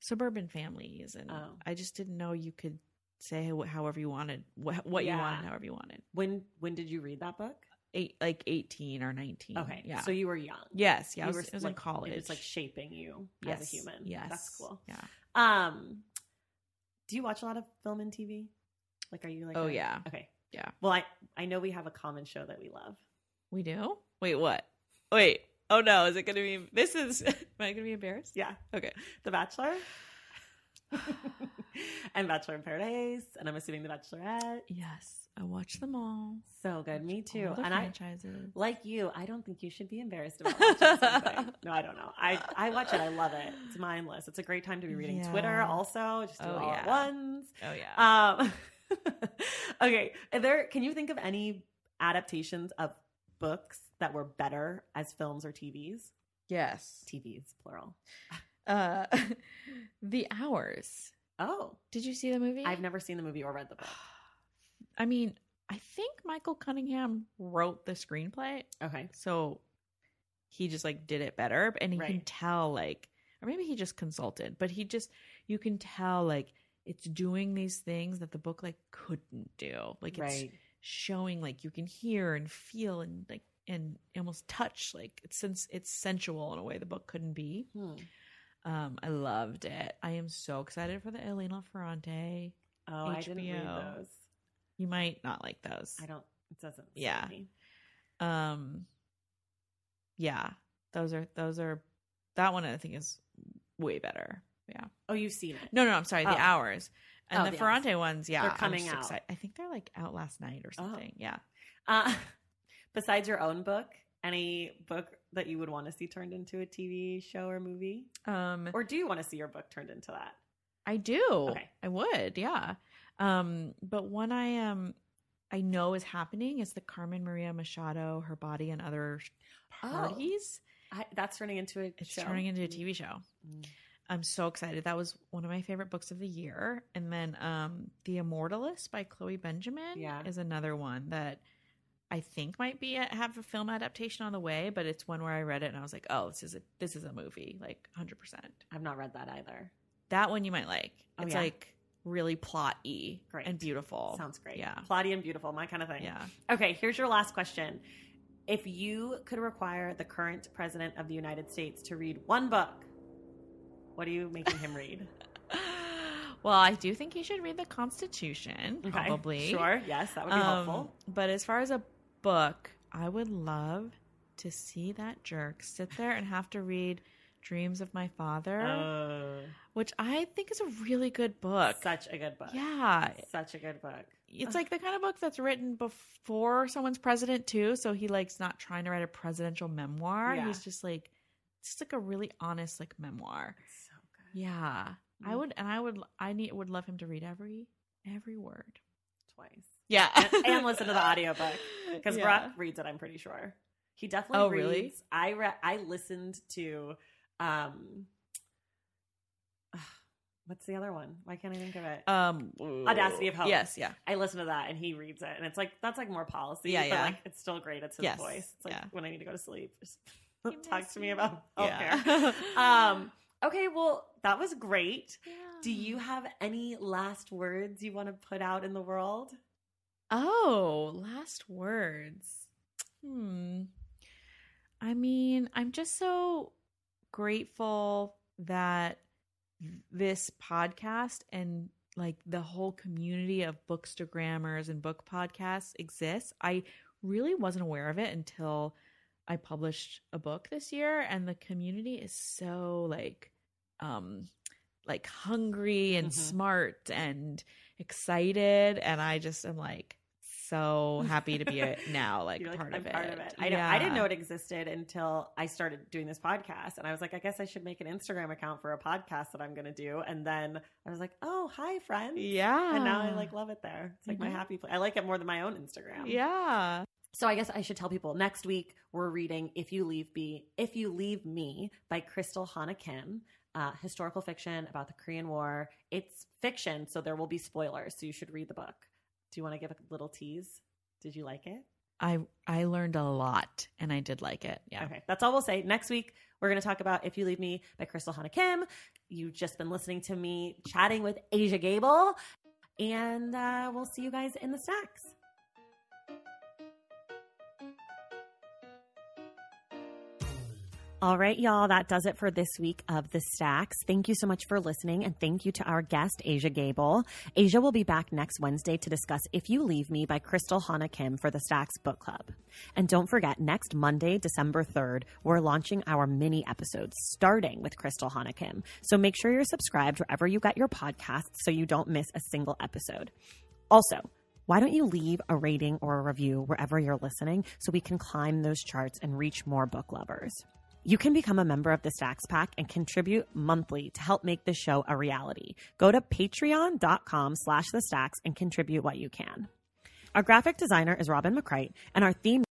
S2: suburban families, and
S1: Oh.
S2: I just didn't know you could say however you wanted what, what you wanted however you wanted.
S1: when when did you read that book
S2: Eight like eighteen or nineteen.
S1: okay
S2: yeah.
S1: so you were young
S2: yes, yeah, I
S1: You
S2: was,
S1: were,
S2: it was
S1: like,
S2: in college.
S1: it was like shaping you
S2: yes,
S1: as a human
S2: Yes,
S1: that's cool
S2: Yeah.
S1: um do you watch a lot of film and tv like are you like
S2: Oh,
S1: a-
S2: yeah.
S1: okay
S2: Yeah.
S1: well i i know we have a common show that we love
S2: We do. Wait, what? Wait. Oh no, is it going to be? This is. Am I going to be embarrassed?
S1: yeah
S2: Okay.
S1: The Bachelor. and Bachelor in Paradise, and I'm assuming The Bachelorette.
S2: Yes, I watched them all.
S1: So good, me too. And I,
S2: franchises.
S1: like you, I don't think you should be embarrassed about watching something. No, I don't know. I I watch it. I love it. It's mindless. It's a great time to be reading
S2: Yeah.
S1: Twitter. Also, just do
S2: Oh,
S1: it all at once.
S2: oh yeah.
S1: Um, okay. Are there? Can you think of any adaptations of books that were better as films or TVs?
S2: yes.
S1: TVs, plural.
S2: Uh, the hours.
S1: Oh,
S2: Did you see the movie?
S1: I've never seen the movie or read the book.
S2: I mean, I think Michael Cunningham wrote the screenplay,
S1: Okay.
S2: so he just like did it better, and you can tell like, or maybe he just consulted, but he just you can tell like it's doing these things that the book like couldn't do. Like it's
S1: Right.
S2: showing like you can hear and feel and like and almost touch like it's since it's sensual in a way the book couldn't be.
S1: Hmm.
S2: Um, I loved it. I am so excited for the Elena Ferrante.
S1: Oh, I didn't read
S2: HBO.
S1: those.
S2: You might not like those.
S1: I don't. It doesn't.
S2: Yeah.
S1: me.
S2: Um, yeah, those are those are that one I think is way better. Yeah.
S1: Oh, you've seen it.
S2: No, no, I'm sorry. The
S1: Oh.
S2: hours and
S1: Oh,
S2: the
S1: the
S2: Ferrante ones. Yeah,
S1: They're coming out.
S2: excited. I think they're like out last night or
S1: Oh.
S2: something. Yeah.
S1: Uh, besides your own book, any book that you would want to see turned into a TV show or movie,
S2: Um,
S1: or do you want to see your book turned into that?
S2: I do.
S1: Okay.
S2: I would. Yeah. Um, but one I um I know is happening is the Carmen Maria Machado, her body and other
S1: Oh.
S2: parties.
S1: I, that's turning into a
S2: It's
S1: show.
S2: turning into a TV show.
S1: Mm.
S2: I'm so excited. That was one of my favorite books of the year. And then um The Immortalist by Chloe Benjamin
S1: Yeah.
S2: is another one that I think might be a, have a film adaptation on the way, but it's one where I read it and I was like, "Oh, this is a this is a movie, like 100%."
S1: I've not read that either.
S2: That one you might like.
S1: Oh,
S2: it's
S1: yeah?
S2: like really plot-y
S1: Great.
S2: and beautiful.
S1: Sounds great.
S2: Yeah.
S1: Plotty and beautiful, my kind of thing.
S2: Yeah.
S1: Okay, here's your last question. If you could require the current president of the United States to read one book, what are you making him read?
S2: well, I do think he should read the Constitution,
S1: Okay,
S2: probably.
S1: Sure. Yes, that would be
S2: Um,
S1: helpful.
S2: But as far as a book, I would love to see that jerk sit there and have to read Dreams of My Father,
S1: Oh,
S2: which I think is a really good book.
S1: such a good book.
S2: Yeah.
S1: Such a good book.
S2: It's like the kind of book that's written before someone's president too, so he like's not trying to write a presidential memoir.
S1: Yeah.
S2: He's just like it's just like a really honest like memoir.
S1: So good.
S2: Yeah. I
S1: Mm.
S2: would and I would I need would love him to read every every word.
S1: Twice.
S2: Yeah.
S1: And, and listen to the audiobook. Because
S2: Yeah.
S1: Barack reads it, I'm pretty sure. He definitely
S2: Oh,
S1: reads.
S2: really?
S1: I re- I listened to um what's the other one? Why can't I think of it?
S2: Um
S1: Audacity of Hope.
S2: Yes, yeah.
S1: I listen to that and he reads it and it's like that's like more policy.
S2: Yeah,
S1: but
S2: yeah.
S1: like it's still great. It's his
S2: Yes,
S1: voice. It's like
S2: yeah.
S1: when I need to go to sleep. Just talk to me
S2: me.
S1: about
S2: Yeah.
S1: um okay, well that was great. Do you have any last words you want to put out in the world?
S2: Oh, last words. Hmm. I mean, I'm just so grateful that this podcast and like the whole community of bookstagrammers and book podcasts exists. I really wasn't aware of it until I published a book this year and the community is so like um like hungry and
S1: Mhm.
S2: smart and excited and I just am like so happy to be a, now like,
S1: You're
S2: part, of it.
S1: part of it. I, don't, I didn't know it existed until I started doing this podcast. And I was like, I guess I should make an Instagram account for a podcast that I'm going to do. And then I was like, oh, hi, friends.
S2: Yeah.
S1: And now I like love it there. It's like my
S2: Mhm.
S1: happy place. I like it more than my own Instagram.
S2: Yeah.
S1: So I guess I should tell people next week we're reading If You Leave Me, If You Leave Me by Crystal Hana Kim. Uh, historical fiction about the Korean War. It's fiction, so there will be spoilers. So you should read the book. Do you want to give a little tease? Did you like it?
S2: I I learned a lot and I did like it. Yeah.
S1: Okay, that's all we'll say. Next week, we're going to talk about If You Leave Me by Crystal Hana Kim. You've just been listening to me chatting with Aja Gabel, and uh, we'll see you guys in the stacks. All right, y'all, that does it for this week of The Stacks. Thank you so much for listening, and thank you to our guest, Aja Gabel. Aja will be back next Wednesday to discuss If You Leave Me by Crystal Hana Kim for The Stacks Book Club. And don't forget, next Monday, December 3rd, we're launching our mini episodes, starting with Crystal Hana Kim. So make sure you're subscribed wherever you get your podcasts so you don't miss a single episode. Also, why don't you leave a rating or a review wherever you're listening so we can climb those charts and reach more book lovers? You can become a member of the Stacks Pack and contribute monthly to help make the show a reality. Go to patreon.com slash the stacks and contribute what you can. Our graphic designer is Robin McCrite, and our theme